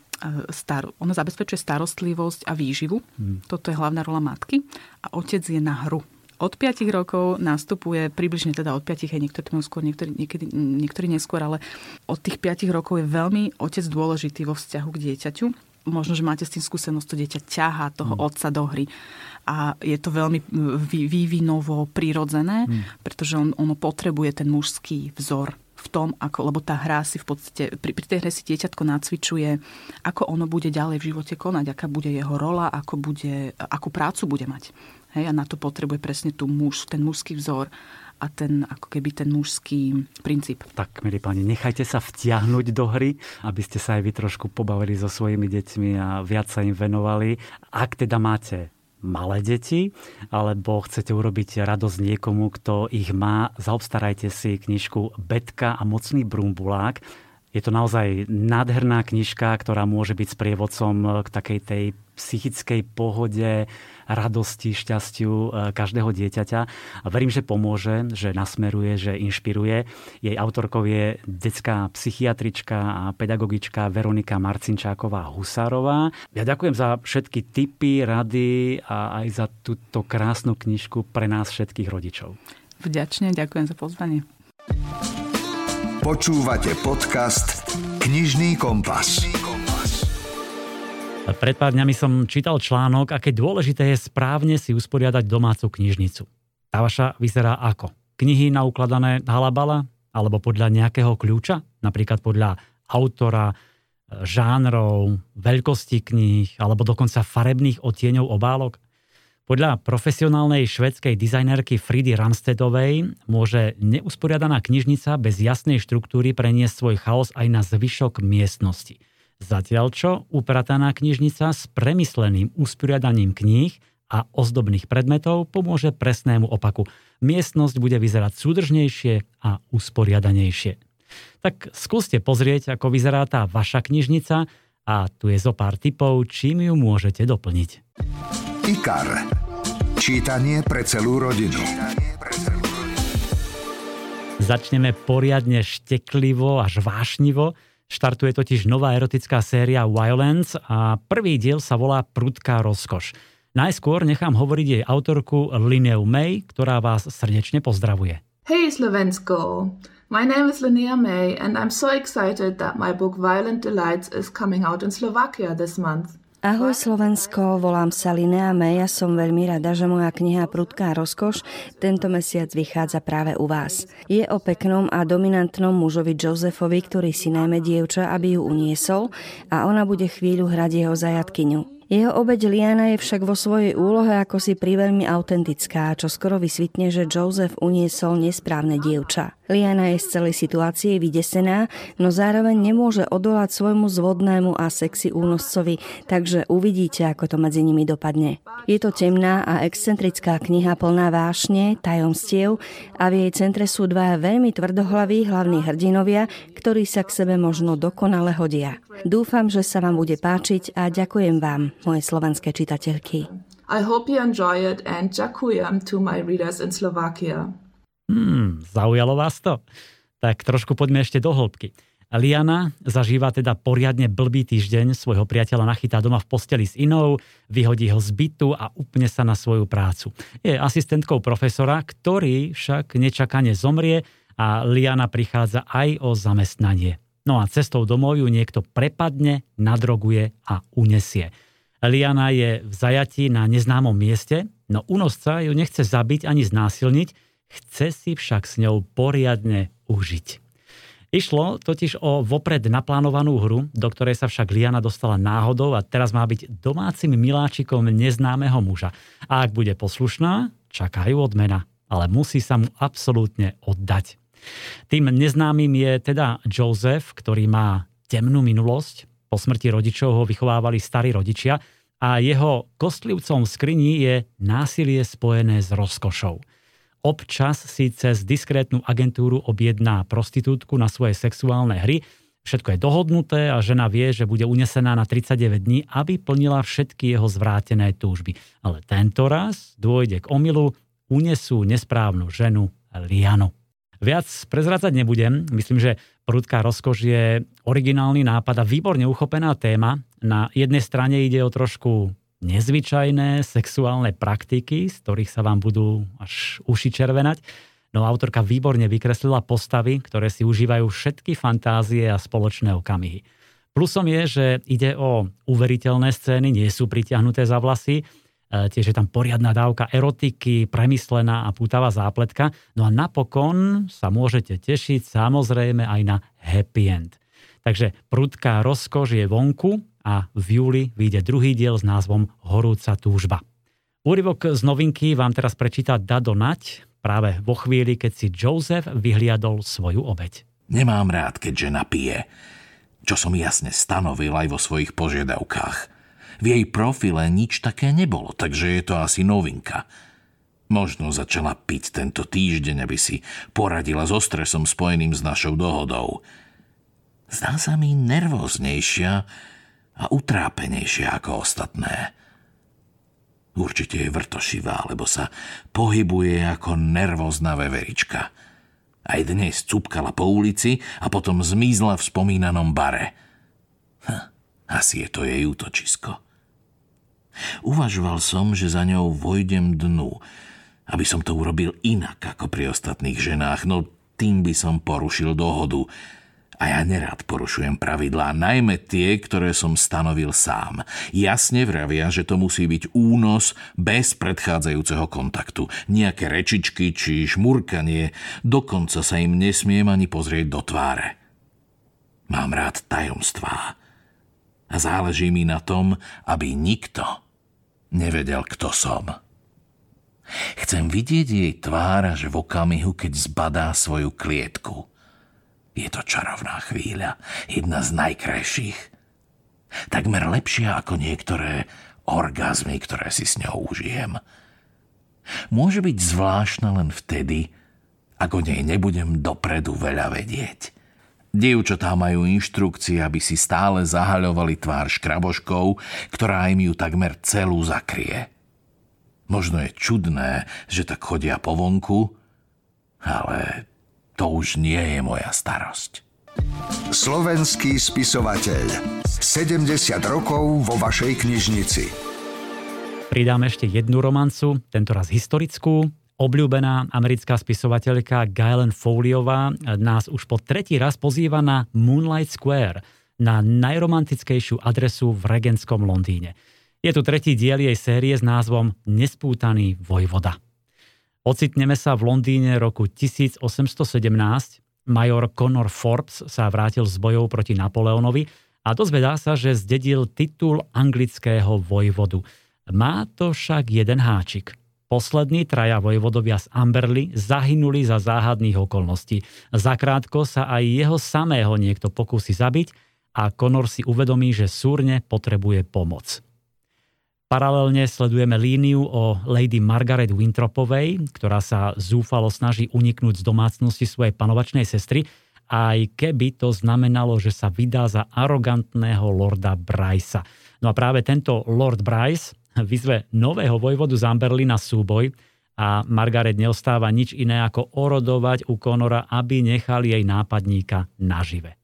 star, ono zabezpečuje starostlivosť a výživu. Hmm. Toto je hlavná rola matky. A otec je na hru. Od 5 rokov nastupuje, približne teda od 5, aj niektorí skôr, niektorí, niekedy, niektorí neskôr, ale od tých 5 rokov je veľmi otec dôležitý vo vzťahu k dieťaťu možno, že máte s tým skúsenosť, to dieťa ťahá toho mm. otca do hry. A je to veľmi vývinovo prirodzené, mm. pretože on, ono potrebuje ten mužský vzor v tom, ako, lebo tá hra si v podstate, pri, pri tej hre si dieťatko nacvičuje, ako ono bude ďalej v živote konať, aká bude jeho rola, ako bude, akú prácu bude mať. Hej, a na to potrebuje presne tú muž, ten mužský vzor a ten, ako keby ten mužský princíp. Tak, milí páni, nechajte sa vtiahnuť do hry, aby ste sa aj vy trošku pobavili so svojimi deťmi a viac sa im venovali. Ak teda máte malé deti, alebo chcete urobiť radosť niekomu, kto ich má, zaobstarajte si knižku Betka a mocný brumbulák. Je to naozaj nádherná knižka, ktorá môže byť sprievodcom k takej tej psychickej pohode, radosti, šťastiu e, každého dieťaťa. A verím, že pomôže, že nasmeruje, že inšpiruje. Jej autorkou je detská psychiatrička a pedagogička Veronika Marcinčáková-Husárová. Ja ďakujem za všetky tipy, rady a aj za túto krásnu knižku pre nás všetkých rodičov. Vďačne, ďakujem za pozvanie. Počúvate podcast Knižný kompas. Pred pár dňami som čítal článok, aké dôležité je správne si usporiadať domácu knižnicu. Tá vaša vyzerá ako? Knihy naukladané halabala? Alebo podľa nejakého kľúča? Napríklad podľa autora, žánrov, veľkosti kníh alebo dokonca farebných odtieňov obálok? Podľa profesionálnej švedskej dizajnerky Fridy Ramstedovej môže neusporiadaná knižnica bez jasnej štruktúry preniesť svoj chaos aj na zvyšok miestnosti. Zatiaľ čo uprataná knižnica s premysleným usporiadaním kníh a ozdobných predmetov pomôže presnému opaku. Miestnosť bude vyzerať súdržnejšie a usporiadanejšie. Tak skúste pozrieť, ako vyzerá tá vaša knižnica a tu je zo pár tipov, čím ju môžete doplniť. IKAR. Čítanie pre celú rodinu. Začneme poriadne šteklivo až vášnivo Štartuje totiž nová erotická séria Violence a prvý diel sa volá Prudká rozkoš. Najskôr nechám hovoriť jej autorku Linneu May, ktorá vás srdečne pozdravuje. Hej Slovensko! My name is Linnea May and I'm so excited that my book Violent Delights is coming out in Slovakia this month. Ahoj Slovensko, volám sa Linea May a som veľmi rada, že moja kniha Prudká rozkoš tento mesiac vychádza práve u vás. Je o peknom a dominantnom mužovi Josefovi, ktorý si najmä dievča, aby ju uniesol a ona bude chvíľu hrať jeho zajatkyňu. Jeho obeď Liana je však vo svojej úlohe ako si priveľmi autentická, čo skoro vysvitne, že Joseph uniesol nesprávne dievča. Liana je z celej situácie vydesená, no zároveň nemôže odolať svojmu zvodnému a sexy únoscovi, takže uvidíte, ako to medzi nimi dopadne. Je to temná a excentrická kniha plná vášne, tajomstiev a v jej centre sú dva veľmi tvrdohlaví hlavní hrdinovia, ktorí sa k sebe možno dokonale hodia. Dúfam, že sa vám bude páčiť a ďakujem vám, moje slovenské čitateľky. I hope you enjoy it and ďakujem to my readers in Slovakia. Hmm, zaujalo vás to? Tak trošku poďme ešte do hĺbky. Liana zažíva teda poriadne blbý týždeň, svojho priateľa nachytá doma v posteli s inou, vyhodí ho z bytu a upne sa na svoju prácu. Je asistentkou profesora, ktorý však nečakane zomrie a Liana prichádza aj o zamestnanie. No a cestou domov ju niekto prepadne, nadroguje a unesie. Liana je v zajatí na neznámom mieste, no unosca ju nechce zabiť ani znásilniť, chce si však s ňou poriadne užiť. Išlo totiž o vopred naplánovanú hru, do ktorej sa však Liana dostala náhodou a teraz má byť domácim miláčikom neznámeho muža. A ak bude poslušná, čakajú odmena, ale musí sa mu absolútne oddať. Tým neznámym je teda Joseph, ktorý má temnú minulosť. Po smrti rodičov ho vychovávali starí rodičia a jeho kostlivcom v skrini je násilie spojené s rozkošou. Občas si cez diskrétnu agentúru objedná prostitútku na svoje sexuálne hry, všetko je dohodnuté a žena vie, že bude unesená na 39 dní, aby plnila všetky jeho zvrátené túžby. Ale tento raz dôjde k omilu, unesú nesprávnu ženu Lianu. Viac prezradzať nebudem. Myslím, že prudká rozkoš je originálny nápad a výborne uchopená téma. Na jednej strane ide o trošku nezvyčajné sexuálne praktiky, z ktorých sa vám budú až uši červenať. No autorka výborne vykreslila postavy, ktoré si užívajú všetky fantázie a spoločné okamihy. Plusom je, že ide o uveriteľné scény, nie sú pritiahnuté za vlasy, e, tiež je tam poriadna dávka erotiky, premyslená a pútavá zápletka. No a napokon sa môžete tešiť samozrejme aj na happy end. Takže prudká rozkož je vonku, a v júli vyjde druhý diel s názvom Horúca túžba. Úryvok z novinky vám teraz prečíta Dado Nať práve vo chvíli, keď si Joseph vyhliadol svoju obeď. Nemám rád, keď žena pije, čo som jasne stanovil aj vo svojich požiadavkách. V jej profile nič také nebolo, takže je to asi novinka. Možno začala piť tento týždeň, aby si poradila so stresom spojeným s našou dohodou. Zdá sa mi nervóznejšia, a utrápenejšia ako ostatné. Určite je vrtošivá, lebo sa pohybuje ako nervózna veverička. Aj dnes cupkala po ulici a potom zmizla v spomínanom bare. Hm, asi je to jej útočisko. Uvažoval som, že za ňou vojdem dnu, aby som to urobil inak ako pri ostatných ženách, no tým by som porušil dohodu, a ja nerád porušujem pravidlá, najmä tie, ktoré som stanovil sám. Jasne vravia, že to musí byť únos bez predchádzajúceho kontaktu. Nejaké rečičky či šmurkanie, dokonca sa im nesmiem ani pozrieť do tváre. Mám rád tajomstvá. A záleží mi na tom, aby nikto nevedel, kto som. Chcem vidieť jej tvár až v okamihu, keď zbadá svoju klietku – je to čarovná chvíľa, jedna z najkrajších. Takmer lepšia ako niektoré orgazmy, ktoré si s ňou užijem. Môže byť zvláštna len vtedy, ako nej nebudem dopredu veľa vedieť. Dievčatá majú inštrukcie, aby si stále zahaľovali tvár škraboškou, ktorá im ju takmer celú zakrie. Možno je čudné, že tak chodia po vonku, ale to už nie je moja starosť. Slovenský spisovateľ. 70 rokov vo vašej knižnici. Pridám ešte jednu romancu, tentoraz historickú. Obľúbená americká spisovateľka Gailen Foliová nás už po tretí raz pozýva na Moonlight Square, na najromantickejšiu adresu v regentskom Londýne. Je tu tretí diel jej série s názvom Nespútaný vojvoda. Ocitneme sa v Londýne roku 1817. Major Conor Forbes sa vrátil z bojov proti Napoleonovi a dozvedá sa, že zdedil titul anglického vojvodu. Má to však jeden háčik. Poslední traja vojvodovia z Amberley zahynuli za záhadných okolností. Zakrátko sa aj jeho samého niekto pokusí zabiť a Conor si uvedomí, že súrne potrebuje pomoc. Paralelne sledujeme líniu o Lady Margaret Wintropovej, ktorá sa zúfalo snaží uniknúť z domácnosti svojej panovačnej sestry, aj keby to znamenalo, že sa vydá za arogantného lorda Brysa. No a práve tento Lord Bryce vyzve nového vojvodu z Amberly na súboj a Margaret neostáva nič iné ako orodovať u Conora, aby nechal jej nápadníka nažive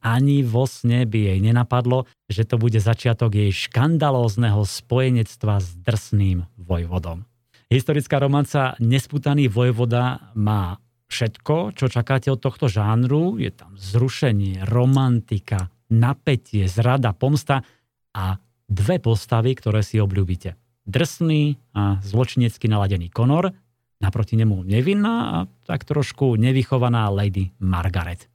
ani vo sne by jej nenapadlo, že to bude začiatok jej škandalózneho spojenectva s drsným vojvodom. Historická romanca Nesputaný vojvoda má všetko, čo čakáte od tohto žánru. Je tam zrušenie, romantika, napätie, zrada, pomsta a dve postavy, ktoré si obľúbite. Drsný a zločinecky naladený Conor, naproti nemu nevinná a tak trošku nevychovaná Lady Margaret.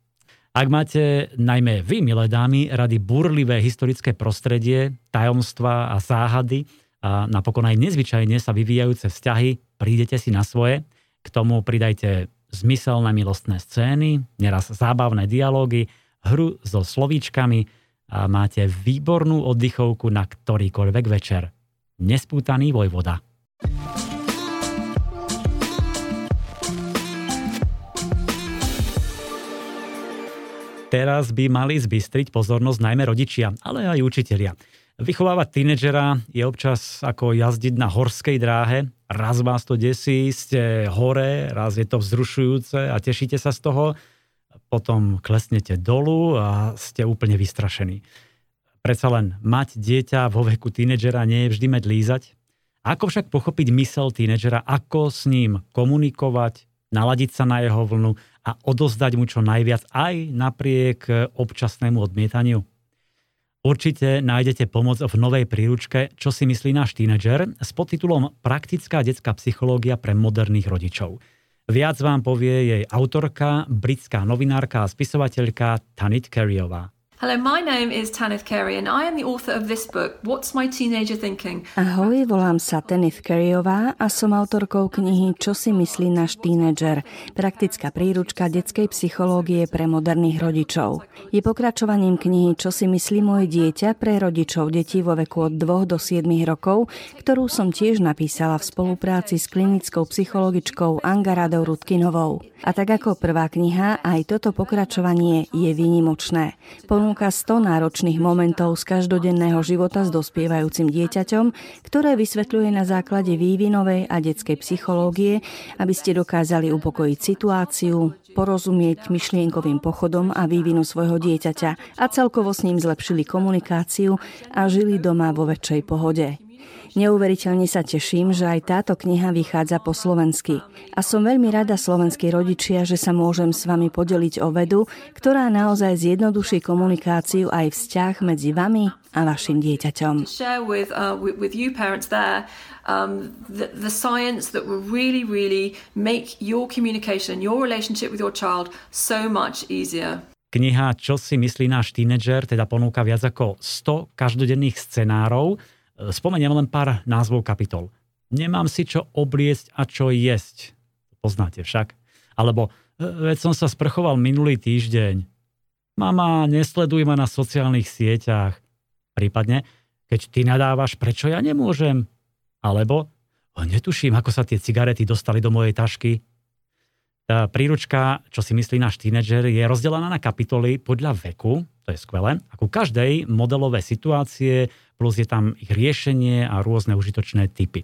Ak máte najmä vy, milé dámy, rady burlivé historické prostredie, tajomstva a záhady a napokon aj nezvyčajne sa vyvíjajúce vzťahy, prídete si na svoje. K tomu pridajte zmyselné milostné scény, neraz zábavné dialógy, hru so slovíčkami a máte výbornú oddychovku na ktorýkoľvek večer. Nespútaný vojvoda. Teraz by mali zbystriť pozornosť najmä rodičia, ale aj učitelia. Vychovávať tínedžera je občas ako jazdiť na horskej dráhe. Raz vás to desí, ste hore, raz je to vzrušujúce a tešíte sa z toho. Potom klesnete dolu a ste úplne vystrašení. Predsa len mať dieťa vo veku tínedžera nie je vždy med lízať. Ako však pochopiť mysel tínedžera, ako s ním komunikovať, naladiť sa na jeho vlnu a odozdať mu čo najviac aj napriek občasnému odmietaniu? Určite nájdete pomoc v novej príručke Čo si myslí náš tínedžer s podtitulom Praktická detská psychológia pre moderných rodičov. Viac vám povie jej autorka, britská novinárka a spisovateľka Tanit Careyová. Hello, my name is Tanith Carey and I am the author of this book, What's My Teenager Thinking? Ahoj, volám sa Tanith Careyová a som autorkou knihy Čo si myslí náš tínedžer? Praktická príručka detskej psychológie pre moderných rodičov. Je pokračovaním knihy Čo si myslí moje dieťa pre rodičov detí vo veku od 2 do 7 rokov, ktorú som tiež napísala v spolupráci s klinickou psychologičkou Angaradou Rudkinovou. A tak ako prvá kniha, aj toto pokračovanie je výnimočné. Ponúka 100 náročných momentov z každodenného života s dospievajúcim dieťaťom, ktoré vysvetľuje na základe vývinovej a detskej psychológie, aby ste dokázali upokojiť situáciu, porozumieť myšlienkovým pochodom a vývinu svojho dieťaťa a celkovo s ním zlepšili komunikáciu a žili doma vo väčšej pohode. Neuveriteľne sa teším, že aj táto kniha vychádza po slovensky. A som veľmi rada slovenskí rodičia, že sa môžem s vami podeliť o vedu, ktorá naozaj zjednoduší komunikáciu aj vzťah medzi vami a vašim dieťaťom. Um, the, the science that will really, really make your communication, your relationship with your child so much easier. Kniha Čo si myslí náš tínedžer teda ponúka viac ako 100 každodenných scenárov, Spomeniem len pár názvov kapitol. Nemám si čo obliecť a čo jesť. Poznáte však. Alebo e, veď som sa sprchoval minulý týždeň. Mama, nesleduj ma na sociálnych sieťach. Prípadne, keď ty nadávaš, prečo ja nemôžem? Alebo netuším, ako sa tie cigarety dostali do mojej tašky. Tá príručka, čo si myslí náš tínedžer, je rozdelená na kapitoly podľa veku, to je skvelé, ako každej modelové situácie, plus je tam ich riešenie a rôzne užitočné typy.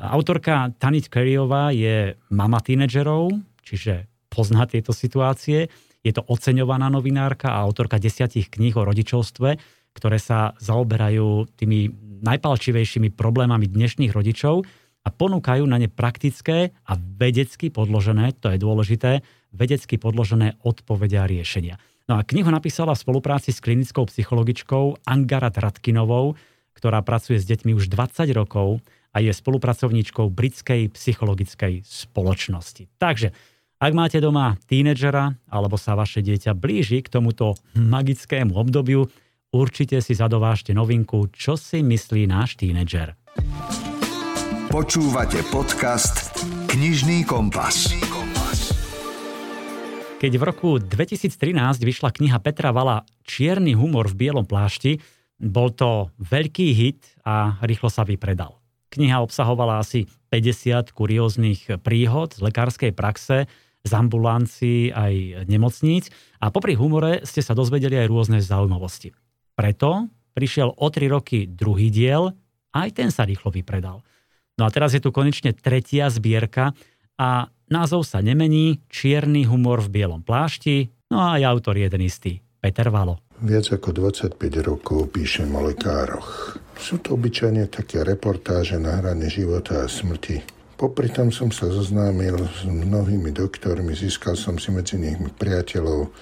Autorka Tanit Kerryová je mama tínedžerov, čiže pozná tieto situácie. Je to oceňovaná novinárka a autorka desiatich kníh o rodičovstve, ktoré sa zaoberajú tými najpalčivejšími problémami dnešných rodičov a ponúkajú na ne praktické a vedecky podložené, to je dôležité, vedecky podložené odpovede a riešenia. No a knihu napísala v spolupráci s klinickou psychologičkou Angara Tratkinovou, ktorá pracuje s deťmi už 20 rokov a je spolupracovníčkou britskej psychologickej spoločnosti. Takže, ak máte doma tínedžera alebo sa vaše dieťa blíži k tomuto magickému obdobiu, určite si zadovážte novinku Čo si myslí náš tínedžer. Počúvate podcast Knižný kompas. Keď v roku 2013 vyšla kniha Petra Vala Čierny humor v bielom plášti, bol to veľký hit a rýchlo sa vypredal. Kniha obsahovala asi 50 kurióznych príhod z lekárskej praxe, z ambulancií aj nemocníc a popri humore ste sa dozvedeli aj rôzne zaujímavosti. Preto prišiel o 3 roky druhý diel, aj ten sa rýchlo vypredal. No a teraz je tu konečne tretia zbierka a Názov sa nemení, čierny humor v bielom plášti, no a aj autor jeden istý, Peter Valo. Viac ako 25 rokov píšem o lekároch. Sú to obyčajne také reportáže na hrane života a smrti. Popri tom som sa zoznámil s mnohými doktormi, získal som si medzi nimi priateľov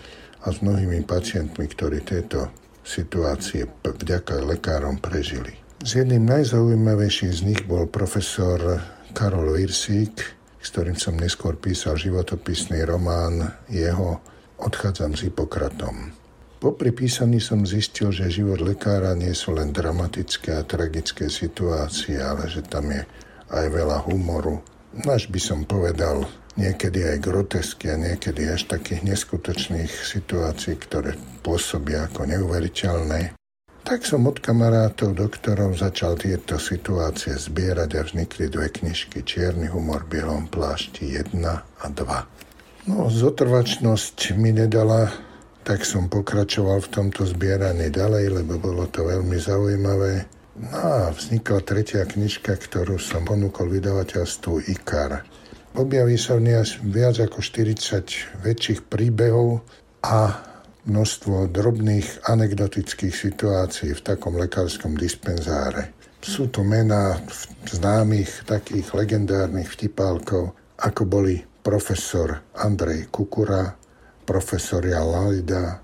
a s mnohými pacientmi, ktorí tieto situácie vďaka lekárom prežili. Z jedným najzaujímavejších z nich bol profesor Karol Virsík, s ktorým som neskôr písal životopisný román jeho odchádzam s Hipokratom. Popri písaní som zistil, že život lekára nie sú len dramatické a tragické situácie, ale že tam je aj veľa humoru. Až by som povedal, niekedy aj grotesky a niekedy až takých neskutočných situácií, ktoré pôsobia ako neuveriteľné. Tak som od kamarátov, doktorov začal tieto situácie zbierať a vznikli dve knižky Čierny humor v bielom plášti 1 a 2. No, zotrvačnosť mi nedala tak som pokračoval v tomto zbieraní ďalej, lebo bolo to veľmi zaujímavé. No a vznikla tretia knižka, ktorú som ponúkol vydavateľstvu IKAR. Objaví sa v nej viac ako 40 väčších príbehov a množstvo drobných anekdotických situácií v takom lekárskom dispenzáre. Sú to mená známych takých legendárnych vtipálkov, ako boli profesor Andrej Kukura, profesoria Lalida.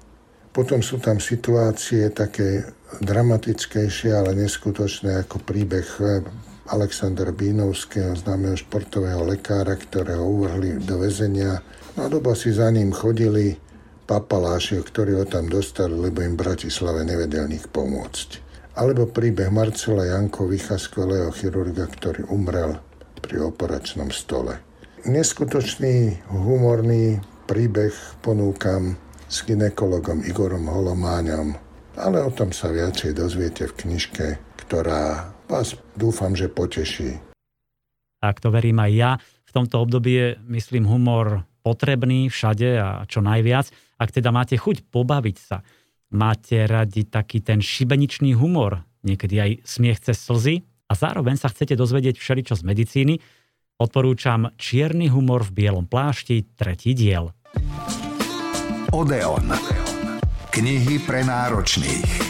Potom sú tam situácie také dramatickejšie, ale neskutočné ako príbeh Aleksandra Bínovského, známeho športového lekára, ktorého uvrhli do väzenia. No doba si za ním chodili papaláši, ktorí ho tam dostali, lebo im Bratislave nevedel nich pomôcť. Alebo príbeh Marcela Jankovicha, skvelého chirurga, ktorý umrel pri operačnom stole. Neskutočný, humorný príbeh ponúkam s ginekologom Igorom Holomáňom, ale o tom sa viacej dozviete v knižke, ktorá vás dúfam, že poteší. Tak to verím aj ja. V tomto období je, myslím, humor potrebný všade a čo najviac. Ak teda máte chuť pobaviť sa, máte radi taký ten šibeničný humor, niekedy aj smiech cez slzy a zároveň sa chcete dozvedieť všeličo z medicíny, odporúčam Čierny humor v bielom plášti, tretí diel. Odeon. Knihy pre náročných.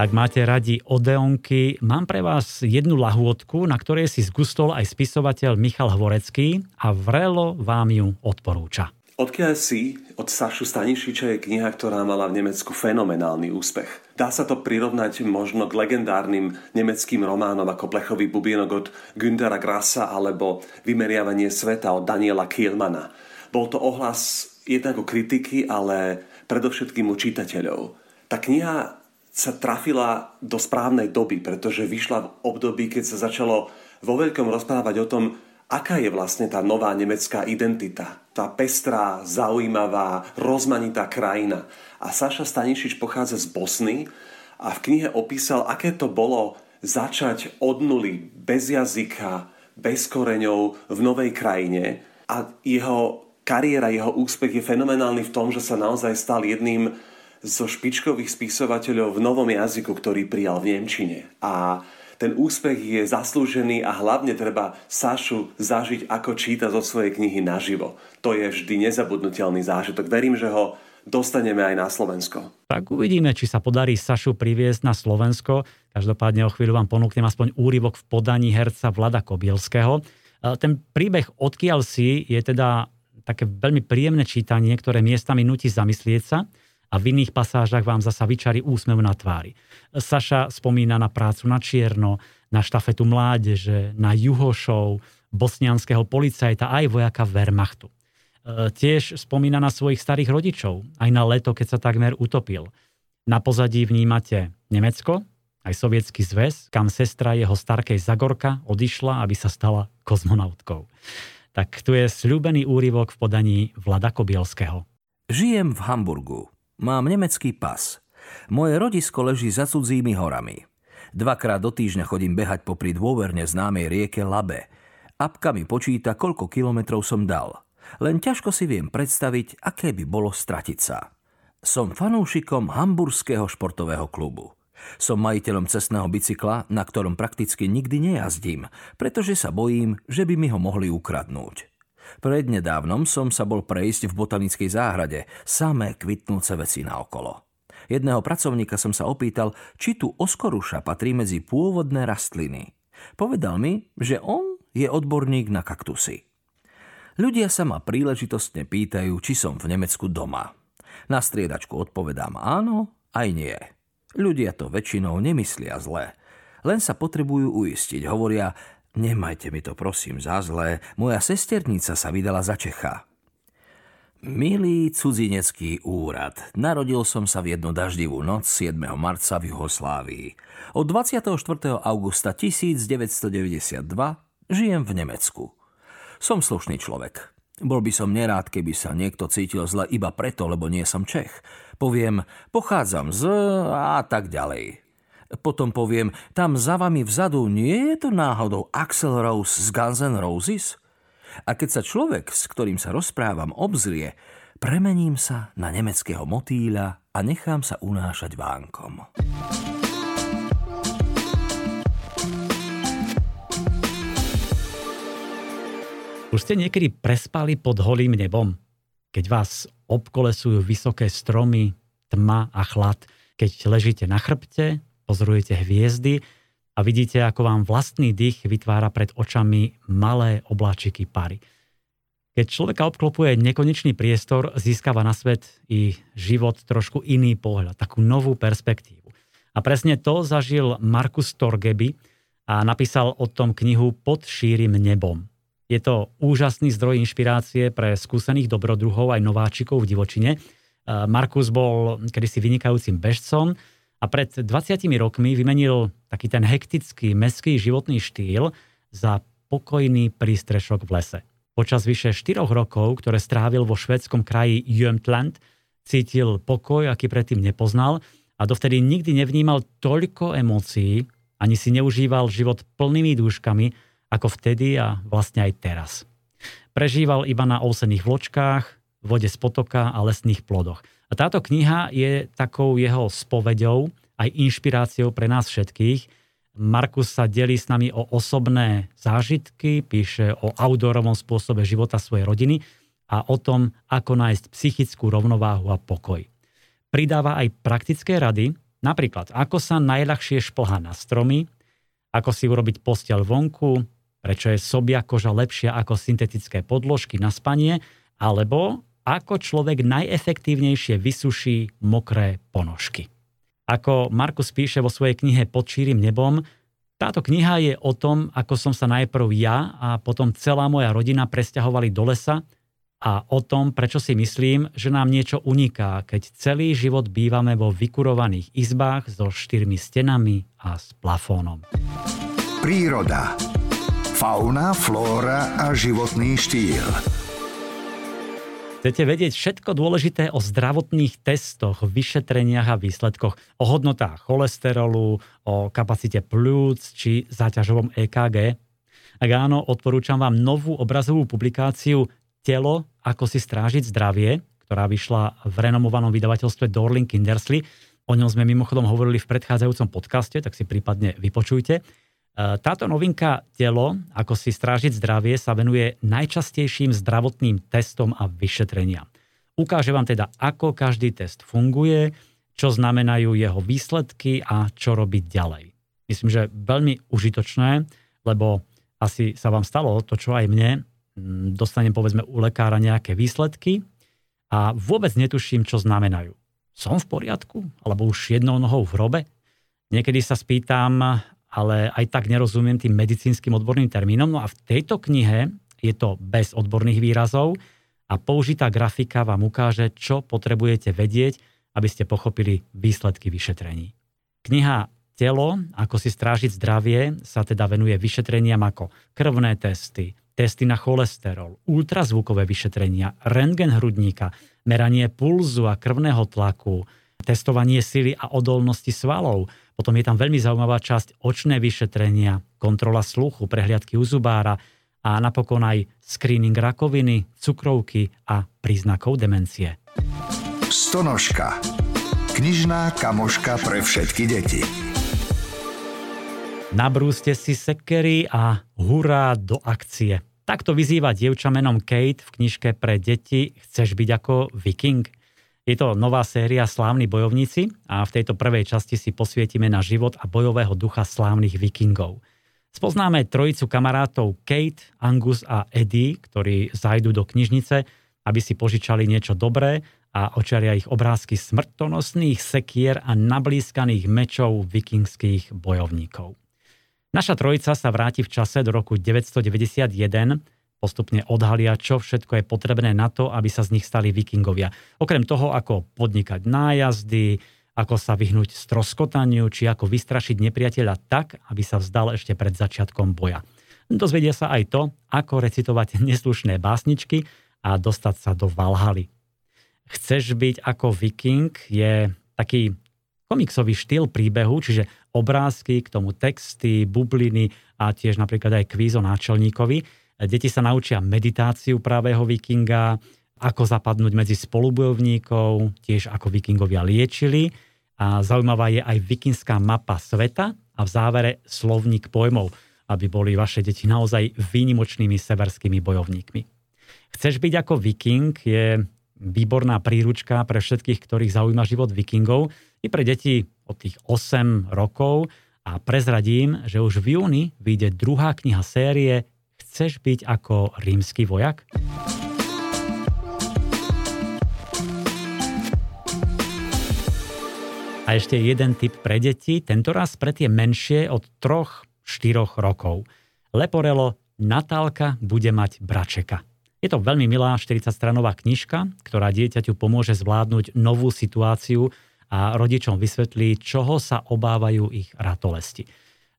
Ak máte radi Odeonky, mám pre vás jednu lahôdku, na ktorej si zgustol aj spisovateľ Michal Hvorecký a vrelo vám ju odporúča. Odkiaľ si od Sašu Stanišiča je kniha, ktorá mala v Nemecku fenomenálny úspech. Dá sa to prirovnať možno k legendárnym nemeckým románom ako Plechový bubienok od Güntera Grassa alebo Vymeriavanie sveta od Daniela Kielmana. Bol to ohlas jednak o kritiky, ale predovšetkým u čitateľov. Tá kniha sa trafila do správnej doby, pretože vyšla v období, keď sa začalo vo veľkom rozprávať o tom, aká je vlastne tá nová nemecká identita. Tá pestrá, zaujímavá, rozmanitá krajina. A Saša Stanišič pochádza z Bosny a v knihe opísal, aké to bolo začať od nuly, bez jazyka, bez koreňov v novej krajine a jeho kariéra, jeho úspech je fenomenálny v tom, že sa naozaj stal jedným zo špičkových spisovateľov v novom jazyku, ktorý prijal v Nemčine. A ten úspech je zaslúžený a hlavne treba Sašu zažiť, ako číta zo svojej knihy naživo. To je vždy nezabudnutelný zážitok. Verím, že ho dostaneme aj na Slovensko. Tak uvidíme, či sa podarí Sašu priviesť na Slovensko. Každopádne o chvíľu vám ponúknem aspoň úryvok v podaní herca Vlada Kobielského. E, ten príbeh Odkiaľ si je teda také veľmi príjemné čítanie, ktoré miestami nutí zamyslieť sa a v iných pasážach vám zasa vyčarí úsmev na tvári. Saša spomína na prácu na čierno, na štafetu mládeže, na juhošov, bosnianského policajta aj vojaka Wehrmachtu. E, tiež spomína na svojich starých rodičov, aj na leto, keď sa takmer utopil. Na pozadí vnímate Nemecko, aj sovietský zväz, kam sestra jeho starkej Zagorka odišla, aby sa stala kozmonautkou. Tak tu je sľúbený úryvok v podaní Vlada Kobielského. Žijem v Hamburgu. Mám nemecký pas. Moje rodisko leží za cudzími horami. Dvakrát do týždňa chodím behať popri dôverne známej rieke Labe. Apka mi počíta, koľko kilometrov som dal. Len ťažko si viem predstaviť, aké by bolo stratiť sa. Som fanúšikom hamburského športového klubu. Som majiteľom cestného bicykla, na ktorom prakticky nikdy nejazdím, pretože sa bojím, že by mi ho mohli ukradnúť. Prednedávnom som sa bol prejsť v botanickej záhrade, samé kvitnúce veci na okolo. Jedného pracovníka som sa opýtal, či tu oskoruša patrí medzi pôvodné rastliny. Povedal mi, že on je odborník na kaktusy. Ľudia sa ma príležitostne pýtajú, či som v Nemecku doma. Na striedačku odpovedám áno, aj nie. Ľudia to väčšinou nemyslia zle. Len sa potrebujú uistiť. Hovoria, Nemajte mi to prosím za zlé, moja sesternica sa vydala za Čecha. Milý cudzinecký úrad, narodil som sa v jednu daždivú noc 7. marca v Juhoslávii. Od 24. augusta 1992 žijem v Nemecku. Som slušný človek. Bol by som nerád, keby sa niekto cítil zle iba preto, lebo nie som Čech. Poviem, pochádzam z a tak ďalej. Potom poviem, tam za vami vzadu nie je to náhodou Axel Rose z Guns N' Roses? A keď sa človek, s ktorým sa rozprávam, obzrie, premením sa na nemeckého motýľa a nechám sa unášať vánkom. Už ste niekedy prespali pod holým nebom? Keď vás obkolesujú vysoké stromy, tma a chlad, keď ležíte na chrbte, pozorujete hviezdy a vidíte, ako vám vlastný dých vytvára pred očami malé obláčiky pary. Keď človeka obklopuje nekonečný priestor, získava na svet i život trošku iný pohľad, takú novú perspektívu. A presne to zažil Markus Torgeby a napísal o tom knihu Pod šírim nebom. Je to úžasný zdroj inšpirácie pre skúsených dobrodruhov aj nováčikov v divočine. Markus bol kedysi vynikajúcim bežcom, a pred 20 rokmi vymenil taký ten hektický meský životný štýl za pokojný prístrešok v lese. Počas vyše 4 rokov, ktoré strávil vo švedskom kraji Jämtland, cítil pokoj, aký predtým nepoznal a dovtedy nikdy nevnímal toľko emócií, ani si neužíval život plnými dúškami, ako vtedy a vlastne aj teraz. Prežíval iba na ousených vločkách, vode z potoka a lesných plodoch. A táto kniha je takou jeho spoveďou, aj inšpiráciou pre nás všetkých. Markus sa delí s nami o osobné zážitky, píše o outdoorovom spôsobe života svojej rodiny a o tom, ako nájsť psychickú rovnováhu a pokoj. Pridáva aj praktické rady, napríklad ako sa najľahšie šplhá na stromy, ako si urobiť postiel vonku, prečo je sobia koža lepšia ako syntetické podložky na spanie, alebo ako človek najefektívnejšie vysuší mokré ponožky. Ako Markus píše vo svojej knihe Pod šírim nebom, táto kniha je o tom, ako som sa najprv ja a potom celá moja rodina presťahovali do lesa a o tom, prečo si myslím, že nám niečo uniká, keď celý život bývame vo vykurovaných izbách so štyrmi stenami a s plafónom. Príroda. Fauna, flóra a životný štýl. Chcete vedieť všetko dôležité o zdravotných testoch, vyšetreniach a výsledkoch, o hodnotách cholesterolu, o kapacite plúc či záťažovom EKG? Ak áno, odporúčam vám novú obrazovú publikáciu Telo, ako si strážiť zdravie, ktorá vyšla v renomovanom vydavateľstve Dorling Kindersley. O ňom sme mimochodom hovorili v predchádzajúcom podcaste, tak si prípadne vypočujte. E, táto novinka Telo, ako si strážiť zdravie, sa venuje najčastejším zdravotným testom a vyšetreniam. Ukáže vám teda, ako každý test funguje, čo znamenajú jeho výsledky a čo robiť ďalej. Myslím, že veľmi užitočné, lebo asi sa vám stalo to, čo aj mne. Mm, dostanem povedzme u lekára nejaké výsledky a vôbec netuším, čo znamenajú. Som v poriadku? Alebo už jednou nohou v hrobe? Niekedy sa spýtam, ale aj tak nerozumiem tým medicínskym odborným termínom. No a v tejto knihe je to bez odborných výrazov a použitá grafika vám ukáže, čo potrebujete vedieť, aby ste pochopili výsledky vyšetrení. Kniha Telo, ako si strážiť zdravie, sa teda venuje vyšetreniam ako krvné testy, testy na cholesterol, ultrazvukové vyšetrenia, rentgen hrudníka, meranie pulzu a krvného tlaku, testovanie sily a odolnosti svalov, potom je tam veľmi zaujímavá časť očné vyšetrenia, kontrola sluchu, prehliadky u zubára a napokon aj screening rakoviny, cukrovky a príznakov demencie. Stonožka. Knižná kamoška pre všetky deti. Nabrúste si sekery a hurá do akcie. Takto vyzýva dievča menom Kate v knižke pre deti Chceš byť ako viking? Je to nová séria Slávni bojovníci a v tejto prvej časti si posvietime na život a bojového ducha slávnych vikingov. Spoznáme trojicu kamarátov Kate, Angus a Eddie, ktorí zajdu do knižnice, aby si požičali niečo dobré a očaria ich obrázky smrtonosných sekier a nablískaných mečov vikingských bojovníkov. Naša trojica sa vráti v čase do roku 991, postupne odhalia, čo všetko je potrebné na to, aby sa z nich stali vikingovia. Okrem toho, ako podnikať nájazdy, ako sa vyhnúť stroskotaniu, či ako vystrašiť nepriateľa tak, aby sa vzdal ešte pred začiatkom boja. Dozvedia sa aj to, ako recitovať neslušné básničky a dostať sa do Valhaly. Chceš byť ako viking je taký komiksový štýl príbehu, čiže obrázky, k tomu texty, bubliny a tiež napríklad aj kvízo náčelníkovi. Deti sa naučia meditáciu pravého vikinga, ako zapadnúť medzi spolubojovníkov, tiež ako vikingovia liečili. A zaujímavá je aj vikingská mapa sveta a v závere slovník pojmov, aby boli vaše deti naozaj výnimočnými severskými bojovníkmi. Chceš byť ako viking je výborná príručka pre všetkých, ktorých zaujíma život vikingov, i pre deti od tých 8 rokov a prezradím, že už v júni vyjde druhá kniha série Chceš byť ako rímsky vojak? A ešte jeden tip pre deti, tentoraz pre tie menšie od 3-4 rokov. Leporelo Natálka bude mať bračeka. Je to veľmi milá 40-stranová knižka, ktorá dieťaťu pomôže zvládnuť novú situáciu a rodičom vysvetlí, čoho sa obávajú ich ratolesti.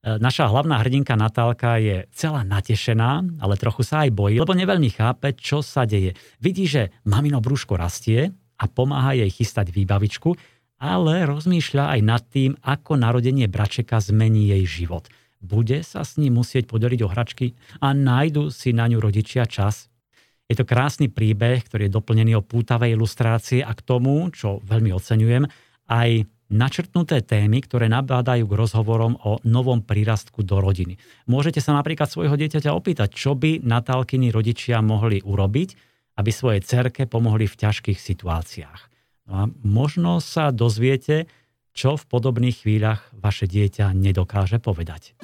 E, naša hlavná hrdinka Natálka je celá natešená, ale trochu sa aj bojí, lebo neveľmi chápe, čo sa deje. Vidí, že mamino brúško rastie a pomáha jej chystať výbavičku, ale rozmýšľa aj nad tým, ako narodenie bračeka zmení jej život. Bude sa s ním musieť podeliť o hračky a nájdu si na ňu rodičia čas. Je to krásny príbeh, ktorý je doplnený o pútavej ilustrácie a k tomu, čo veľmi oceňujem, aj načrtnuté témy, ktoré nabádajú k rozhovorom o novom prírastku do rodiny. Môžete sa napríklad svojho dieťaťa opýtať, čo by Natálkyni rodičia mohli urobiť, aby svojej cerke pomohli v ťažkých situáciách. No a možno sa dozviete, čo v podobných chvíľach vaše dieťa nedokáže povedať.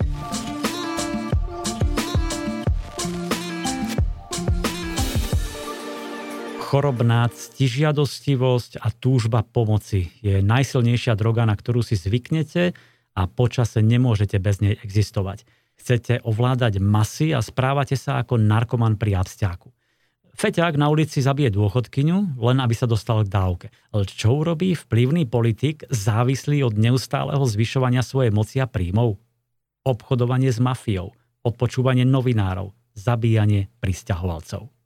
Chorobná ctižiadostivosť a túžba pomoci je najsilnejšia droga, na ktorú si zvyknete a počase nemôžete bez nej existovať. Chcete ovládať masy a správate sa ako narkoman pri abstiaku. Feťák na ulici zabije dôchodkyňu, len aby sa dostal k dávke. Ale čo urobí vplyvný politik závislý od neustáleho zvyšovania svojej moci a príjmov? Obchodovanie s mafiou, odpočúvanie novinárov, zabíjanie pristahovalcov.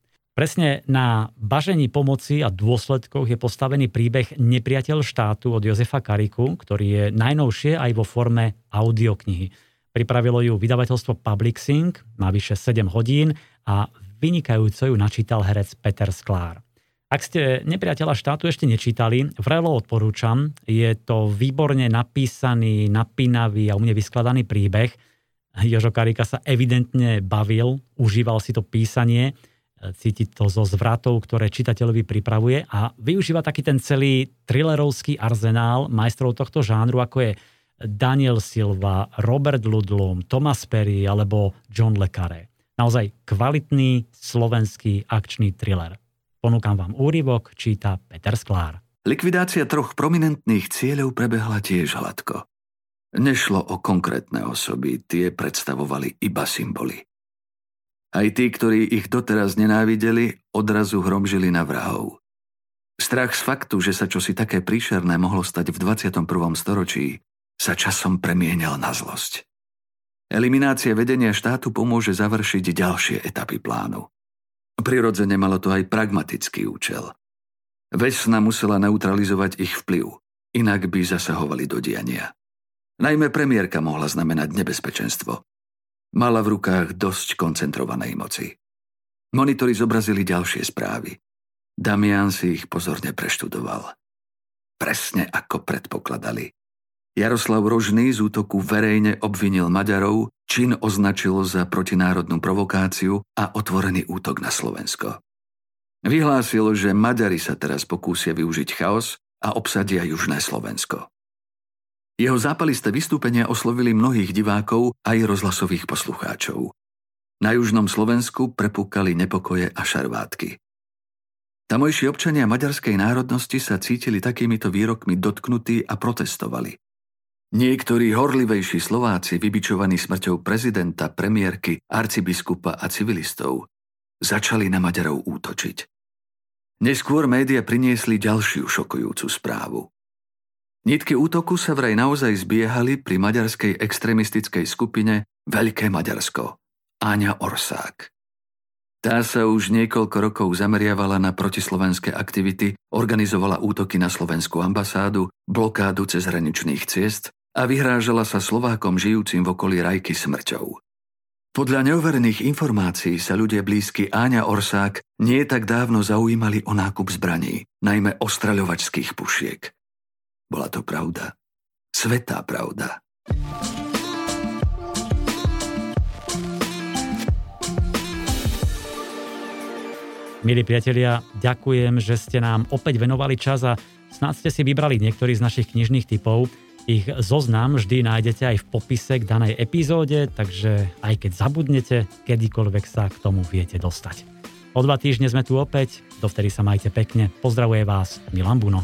Presne na bažení pomoci a dôsledkoch je postavený príbeh Nepriateľ štátu od Jozefa Kariku, ktorý je najnovšie aj vo forme audioknihy. Pripravilo ju vydavateľstvo Publixing, má vyše 7 hodín a vynikajúco ju načítal herec Peter Sklár. Ak ste Nepriateľa štátu ešte nečítali, vrelo odporúčam. Je to výborne napísaný, napínavý a umne vyskladaný príbeh. Jožo Karika sa evidentne bavil, užíval si to písanie – cítiť to zo zvratov, ktoré čitateľovi pripravuje a využíva taký ten celý thrillerovský arzenál majstrov tohto žánru, ako je Daniel Silva, Robert Ludlum, Thomas Perry alebo John Le Carré. Naozaj kvalitný slovenský akčný thriller. Ponúkam vám úryvok, číta Peter Sklár. Likvidácia troch prominentných cieľov prebehla tiež hladko. Nešlo o konkrétne osoby, tie predstavovali iba symboly. Aj tí, ktorí ich doteraz nenávideli, odrazu hromžili na vrahov. Strach z faktu, že sa čosi také príšerné mohlo stať v 21. storočí, sa časom premienial na zlosť. Eliminácia vedenia štátu pomôže završiť ďalšie etapy plánu. Prirodzene malo to aj pragmatický účel. Vesna musela neutralizovať ich vplyv, inak by zasahovali do diania. Najmä premiérka mohla znamenať nebezpečenstvo. Mala v rukách dosť koncentrovanej moci. Monitory zobrazili ďalšie správy. Damian si ich pozorne preštudoval. Presne ako predpokladali. Jaroslav Rožný z útoku verejne obvinil Maďarov, čin označil za protinárodnú provokáciu a otvorený útok na Slovensko. Vyhlásil, že Maďari sa teraz pokúsia využiť chaos a obsadia južné Slovensko. Jeho zápalisté vystúpenia oslovili mnohých divákov aj rozhlasových poslucháčov. Na južnom Slovensku prepúkali nepokoje a šarvátky. Tamojší občania maďarskej národnosti sa cítili takýmito výrokmi dotknutí a protestovali. Niektorí horlivejší Slováci, vybičovaní smrťou prezidenta, premiérky, arcibiskupa a civilistov, začali na Maďarov útočiť. Neskôr média priniesli ďalšiu šokujúcu správu. Nitky útoku sa vraj naozaj zbiehali pri maďarskej extremistickej skupine Veľké Maďarsko, Áňa Orsák. Tá sa už niekoľko rokov zameriavala na protislovenské aktivity, organizovala útoky na slovenskú ambasádu, blokádu cez hraničných ciest a vyhrážala sa Slovákom žijúcim v okolí Rajky smrťou. Podľa neoverených informácií sa ľudia blízky Áňa Orsák nie tak dávno zaujímali o nákup zbraní, najmä ostraľovačských pušiek. Bola to pravda. Svetá pravda. Milí priatelia, ďakujem, že ste nám opäť venovali čas a snad ste si vybrali niektorý z našich knižných typov. Ich zoznam vždy nájdete aj v popise k danej epizóde, takže aj keď zabudnete, kedykoľvek sa k tomu viete dostať. O dva týždne sme tu opäť, dovtedy sa majte pekne. Pozdravuje vás Milan Buno.